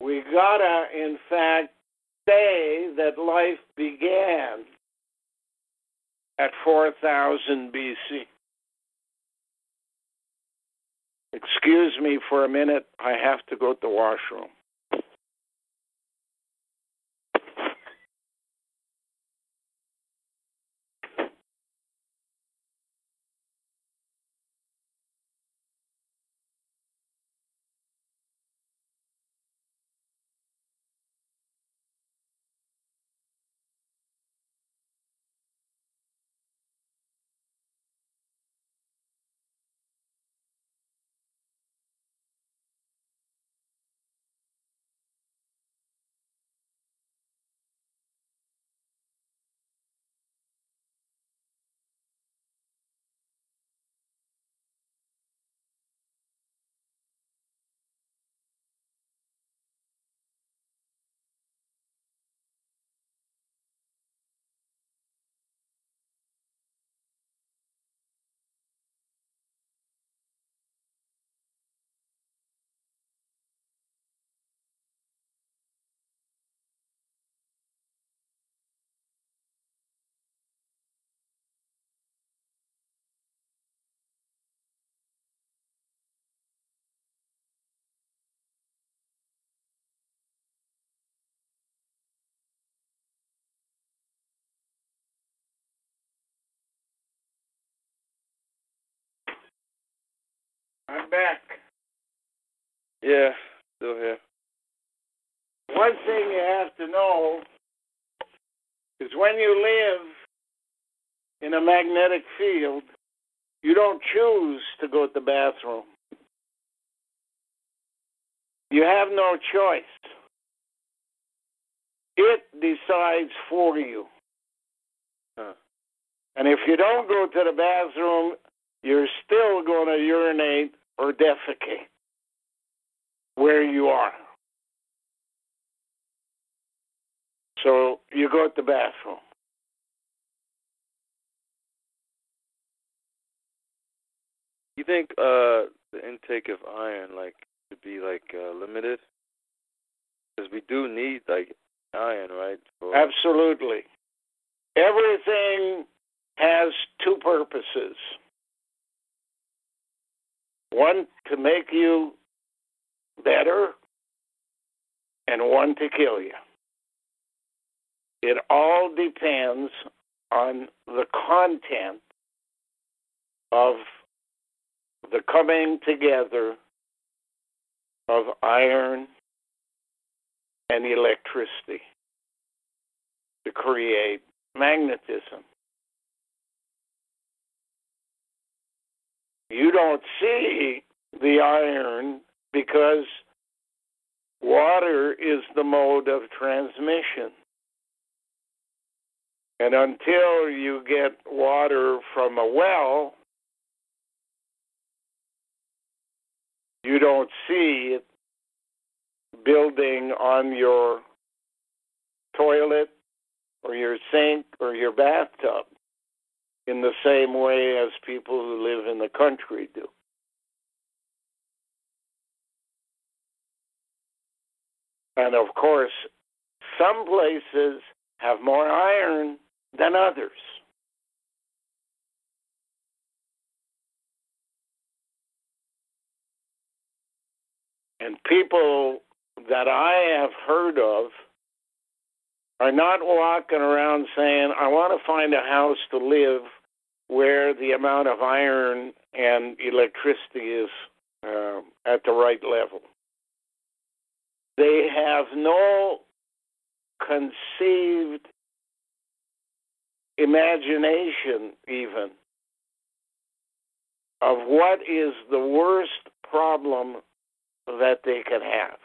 We got to, in fact, say that life began at 4000 BC. Excuse me for a minute. I have to go to the washroom. I'm back. Yeah, still here. One thing you have to know is when you live in a magnetic field, you don't choose to go to the bathroom. You have no choice. It decides for you. Huh. And if you don't go to the bathroom, you're still going to urinate or defecate where you are. So you go to the bathroom. You think uh the intake of iron like should be like uh, limited? Because we do need like iron, right? For, Absolutely. Everything has two purposes one to make you better, and one to kill you. It all depends on the content of the coming together of iron and electricity to create magnetism. You don't see the iron because water is the mode of transmission. And until you get water from a well, you don't see it building on your toilet or your sink or your bathtub in the same way as people who live in the country do. And of course, some places have more iron than others. And people that I have heard of are not walking around saying, I want to find a house to live where the amount of iron and electricity is uh, at the right level. They have no conceived imagination, even, of what is the worst problem that they can have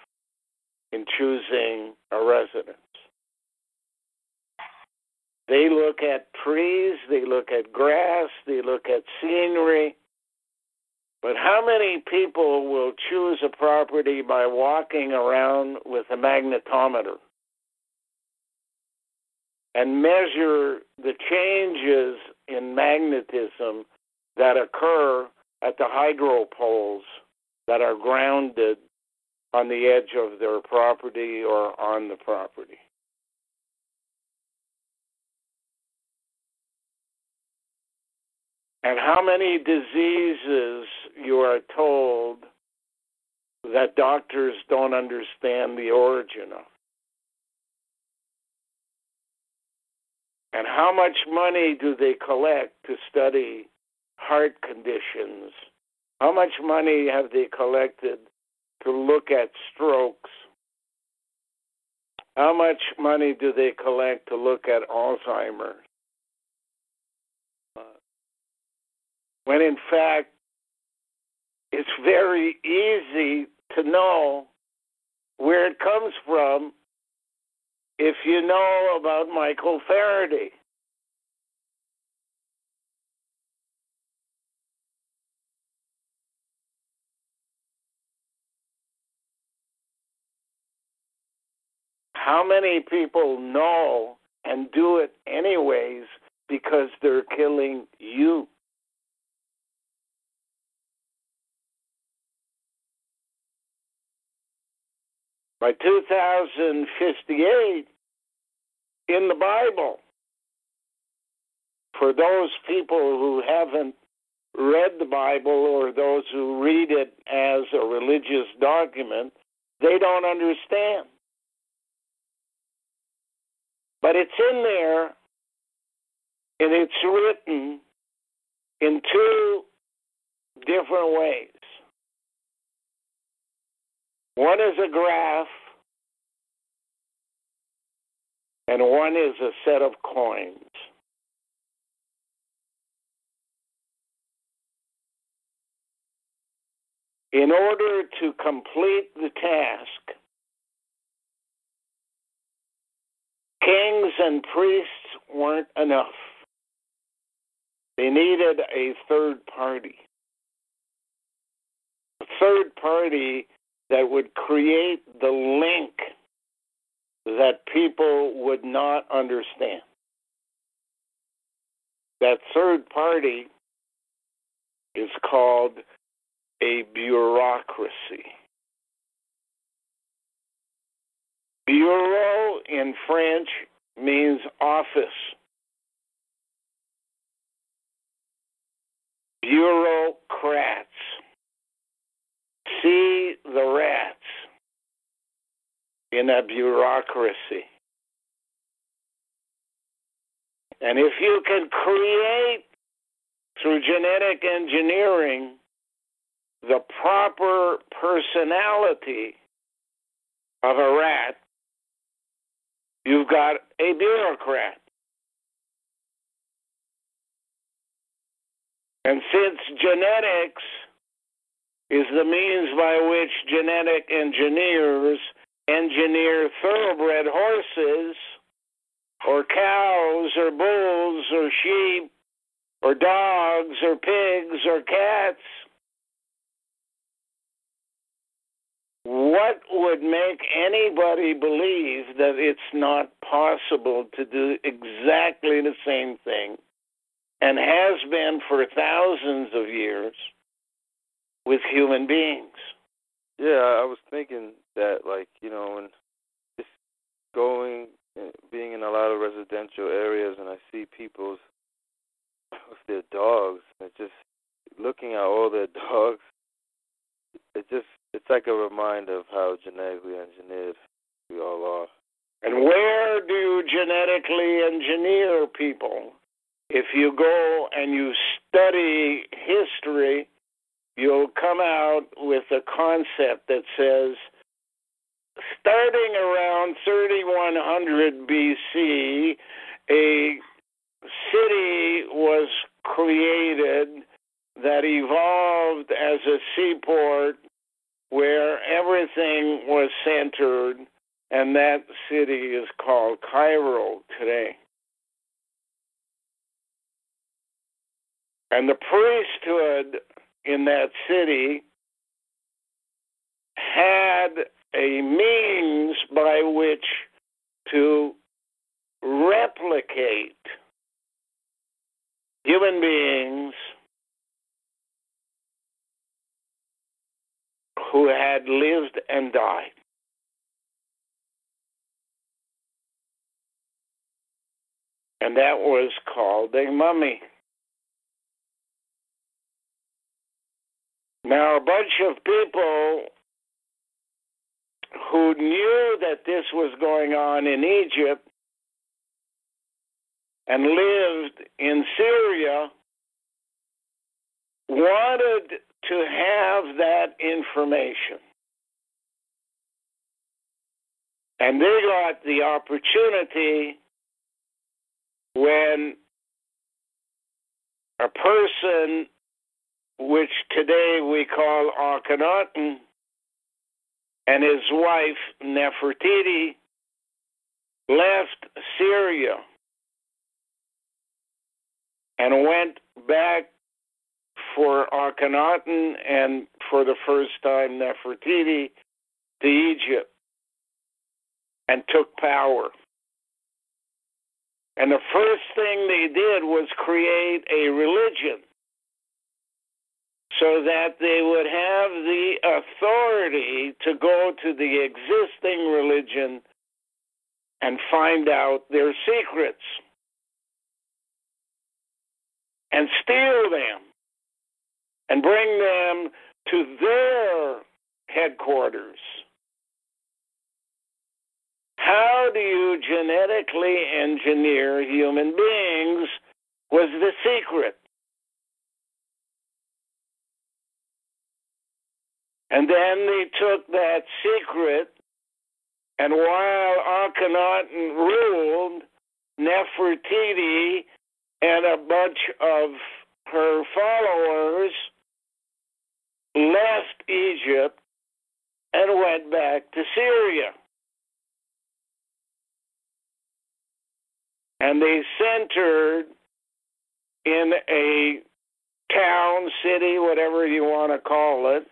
in choosing a residence. They look at trees, they look at grass, they look at scenery. But how many people will choose a property by walking around with a magnetometer and measure the changes in magnetism that occur at the hydro poles that are grounded on the edge of their property or on the property? And how many diseases you are told that doctors don't understand the origin of. And how much money do they collect to study heart conditions? How much money have they collected to look at strokes? How much money do they collect to look at Alzheimer's? When in fact it's very easy to know where it comes from if you know about Michael Faraday. How many people know and do it anyways because they're killing you? By 2058 in the Bible. For those people who haven't read the Bible or those who read it as a religious document, they don't understand. But it's in there and it's written in two different ways. One is a graph, and one is a set of coins. In order to complete the task, kings and priests weren't enough. They needed a third party. A third party that would create the link that people would not understand. That third party is called a bureaucracy. Bureau in French means office. Bureaucrats. See the rats in a bureaucracy. And if you can create through genetic engineering the proper personality of a rat, you've got a bureaucrat. And since genetics is the means by which genetic engineers engineer thoroughbred horses or cows or bulls or sheep or dogs or pigs or cats, what would make anybody believe that it's not possible to do exactly the same thing and has been for thousands of years with human beings? Yeah, I was thinking that, like, you know, when just going, eh, being in a lot of residential areas, and I see people's with their dogs, and just looking at all their <laughs> dogs, it just it's like a reminder of how genetically engineered we all are. And where do you genetically engineer people? If you go and you study history, you'll come out with a concept that says starting around 3100 BC, a city was created that evolved as a seaport where everything was centered, and that city is called Cairo today. And the priesthood in that city had a means by which to replicate human beings who had lived and died. And that was called a mummy. Now, a bunch of people who knew that this was going on in Egypt and lived in Syria wanted to have that information. And they got the opportunity when a person, which today we call Akhenaten, and his wife Nefertiti left Syria and went back for Akhenaten and for the first time Nefertiti to Egypt and took power. And the first thing they did was create a religion so that they would have the authority to go to the existing religion and find out their secrets and steal them and bring them to their headquarters. How do you genetically engineer human beings was the secret. And then they took that secret, and while Akhenaten ruled, Nefertiti and a bunch of her followers left Egypt and went back to Syria. And they centered in a town, city, whatever you want to call it,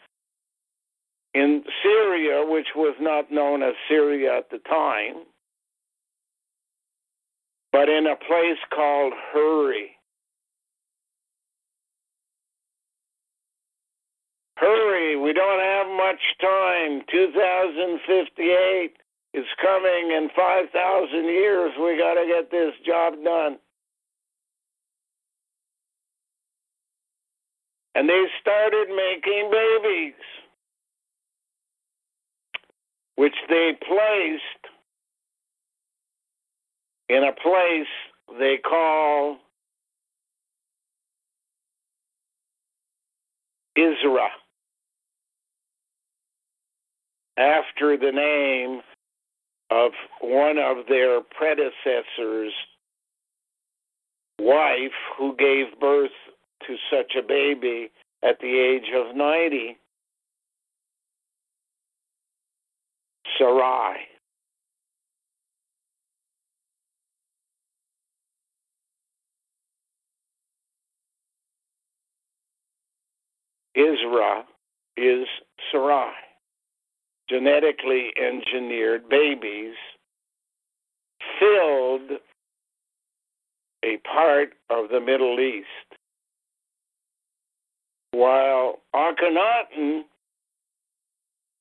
in Syria, which was not known as Syria at the time, but in a place called Hurry. Hurry, we don't have much time. 2058 is coming in 5,000 years. We got to get this job done. And they started making babies, which they placed in a place they call Izra, after the name of one of their predecessors' wife who gave birth to such a baby at the age of 90. Sarai. Izra is Sarai. Genetically engineered babies filled a part of the Middle East. While Akhenaten,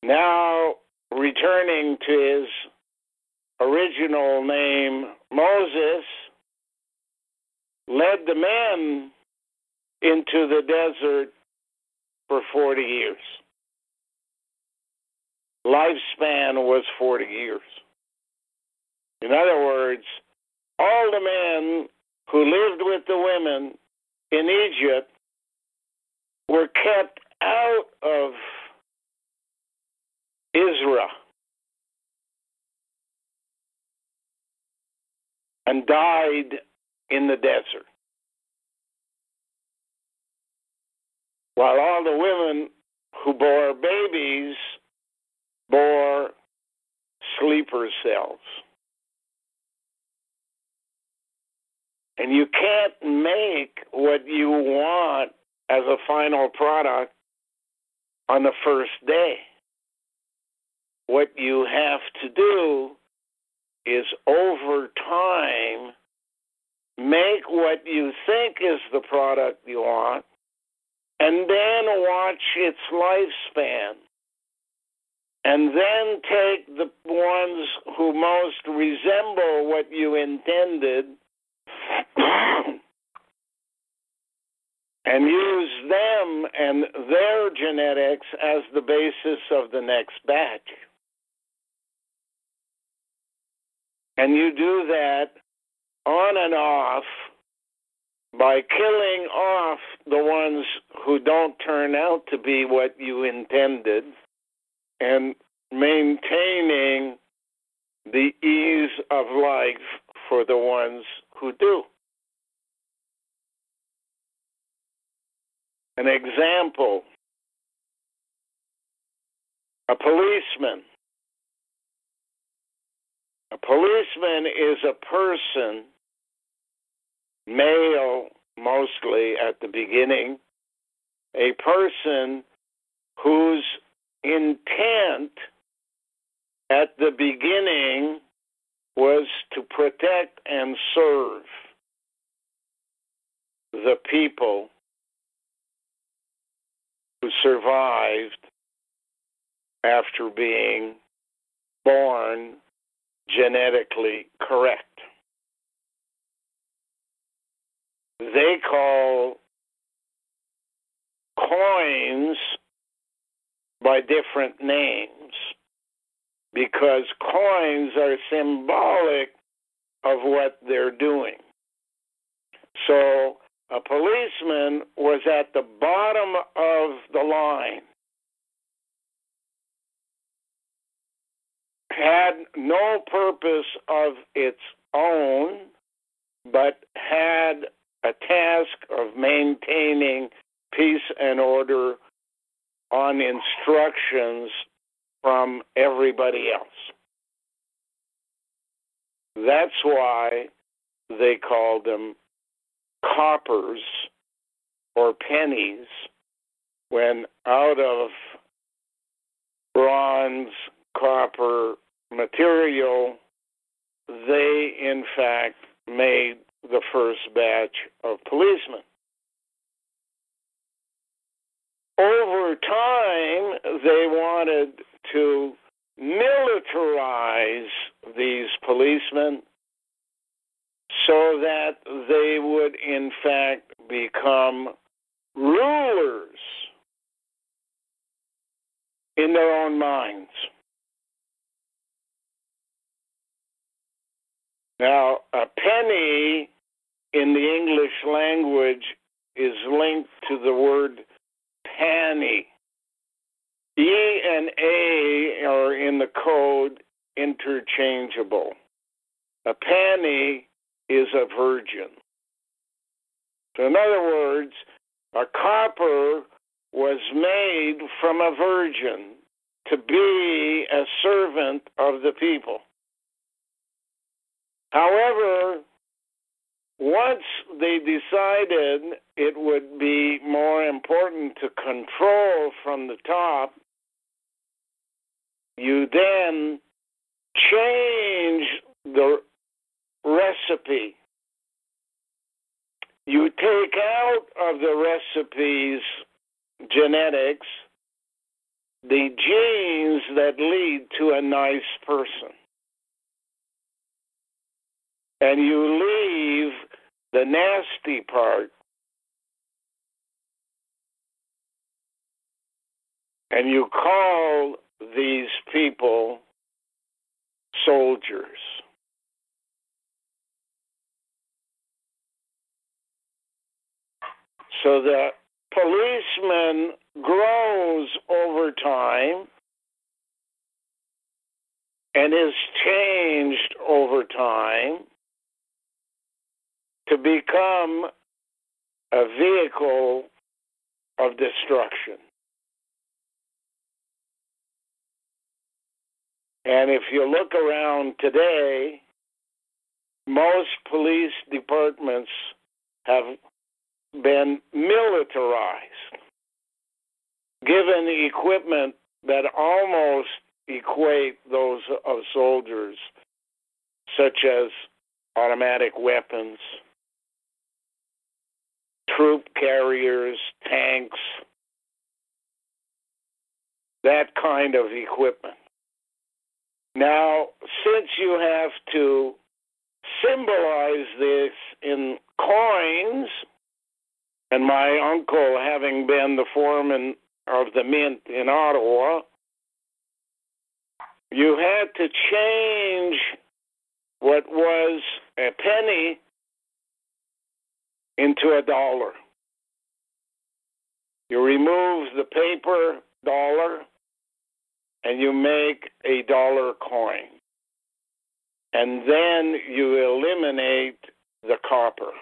now returning to his original name, Moses, led the men into the desert for 40 years. Lifespan was 40 years. In other words, all the men who lived with the women in Egypt were kept out of Israel and died in the desert. While all the women who bore babies bore sleeper cells. And you can't make what you want as a final product on the first day. What you have to do is over time make what you think is the product you want and then watch its lifespan. And then take the ones who most resemble what you intended <coughs> and use them and their genetics as the basis of the next batch. And you do that on and off by killing off the ones who don't turn out to be what you intended and maintaining the ease of life for the ones who do. An example a policeman. A policeman is a person male mostly at the beginning, a person whose intent at the beginning was to protect and serve the people who survived after being born genetically correct. they call coins by different names because coins are symbolic of what they're doing. So a policeman was at the bottom of the line. Had no purpose of its own, but had a task of maintaining peace and order on instructions from everybody else. That's why they called them coppers or pennies when out of bronze, copper material, they in fact made the first batch of policemen. Over time, they wanted to militarize these policemen so that they would, in fact, become rulers in their own minds. Now, a penny in the English language is linked to the word penny. E and A are in the code interchangeable. A penny is a virgin. So, in other words, a copper was made from a virgin to be a servant of the people. However, once they decided it would be more important to control from the top, you then change the recipe. You take out of the recipe's genetics the genes that lead to a nice person. And you leave the nasty part and you call these people soldiers. So the policeman grows over time and is changed over time to become a vehicle of destruction. And if you look around today, most police departments have been militarized, given equipment that almost equate those of soldiers, such as automatic weapons, troop carriers, tanks, that kind of equipment. Now, since you have to symbolize this in coins, and my uncle having been the foreman of the mint in Ottawa, you had to change what was a penny into a dollar. You remove the paper dollar and you make a dollar coin. And then you eliminate the copper.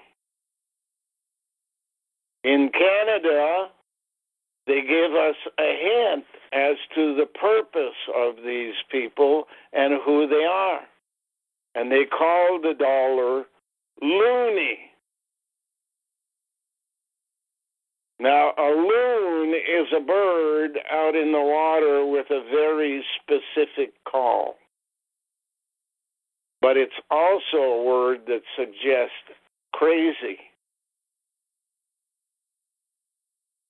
In Canada, they give us a hint as to the purpose of these people and who they are. And they call the dollar loonie. Now, a loon is a bird out in the water with a very specific call. But it's also a word that suggests crazy.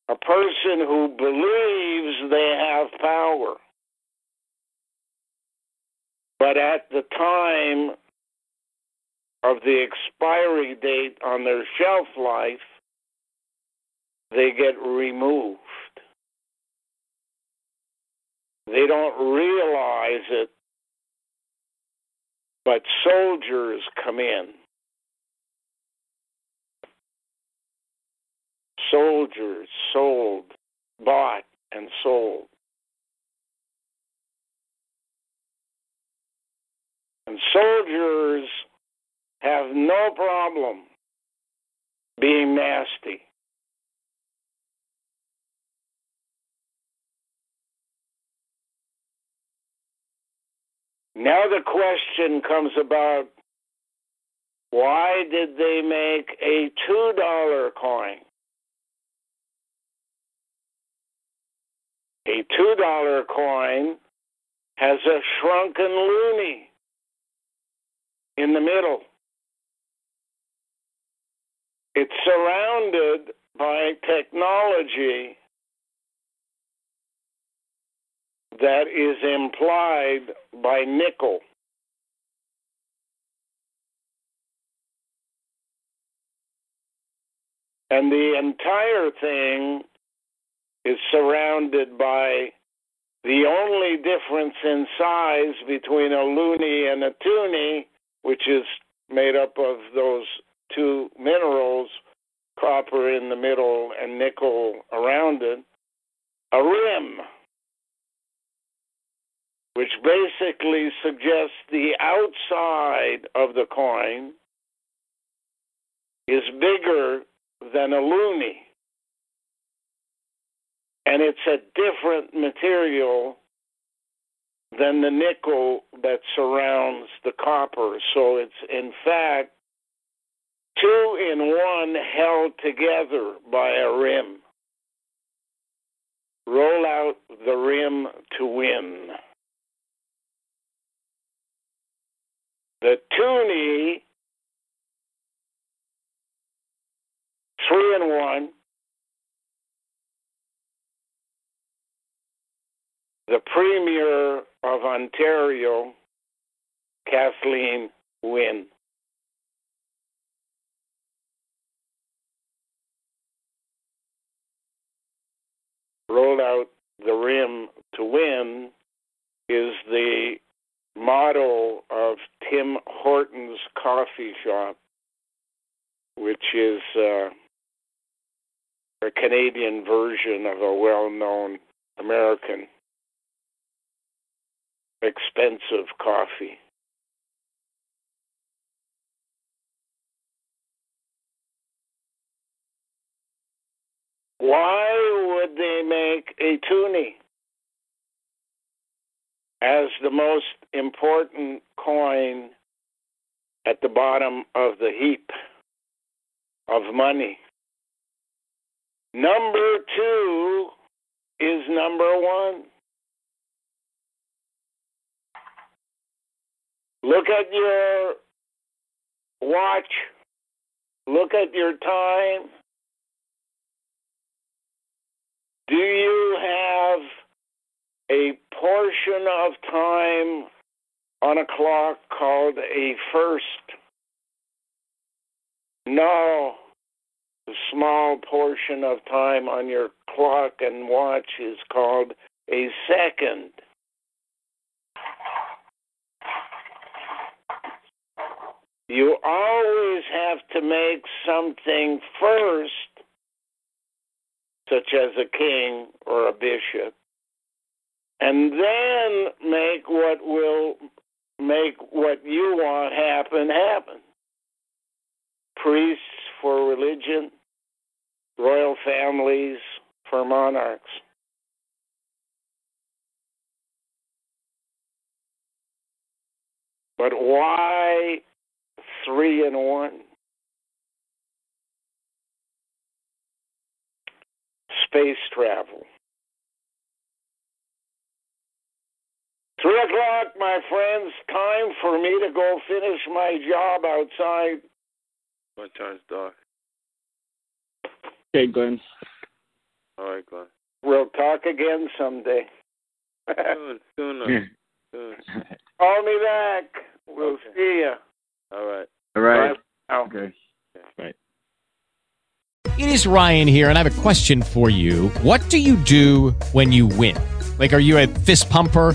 A person who believes they have power. But at the time of the expiry date on their shelf life, they get removed. They don't realize it, but soldiers come in. Soldiers sold, bought, and sold. And soldiers have no problem being nasty. Now the question comes about why did they make a $2 coin? A $2 coin has a shrunken loonie in the middle. It's surrounded by technology that is implied by nickel. And the entire thing is surrounded by the only difference in size between a loonie and a toonie, which is made up of those two minerals, copper in the middle and nickel around it, a rim, which basically suggests the outside of the coin is bigger than a loonie. And it's a different material than the nickel that surrounds the copper. So it's, in fact, two in one held together by a rim. Roll out the rim to win. The toonie three and one. The Premier of Ontario, Kathleen Wynne. Rolled out the rim to win is the motto of Tim Hortons coffee shop, which is uh, a Canadian version of a well known American expensive coffee. Why would they make a toonie as the most important coin at the bottom of the heap of money? Number two is number one. Look at your watch. Look at your time. Do you have a portion of time on a clock called a first? No. The small portion of time on your clock and watch is called a second. You always have to make something first, such as a king or a bishop, and then make what will make what you want happen happen. Priests for religion, royal families for monarchs. But why three and one? Space travel. Three o'clock, my friends. Time for me to go finish my job outside. My turn's dark. Okay, Glenn. All right, Glenn. We'll talk again someday. Soon, soon, soon. Call me back. We'll Okay. see you. All right. All right. Bye. Okay. Right. It is Ryan here, and I have a question for you. What do you do when you win? Like, are you a fist pumper?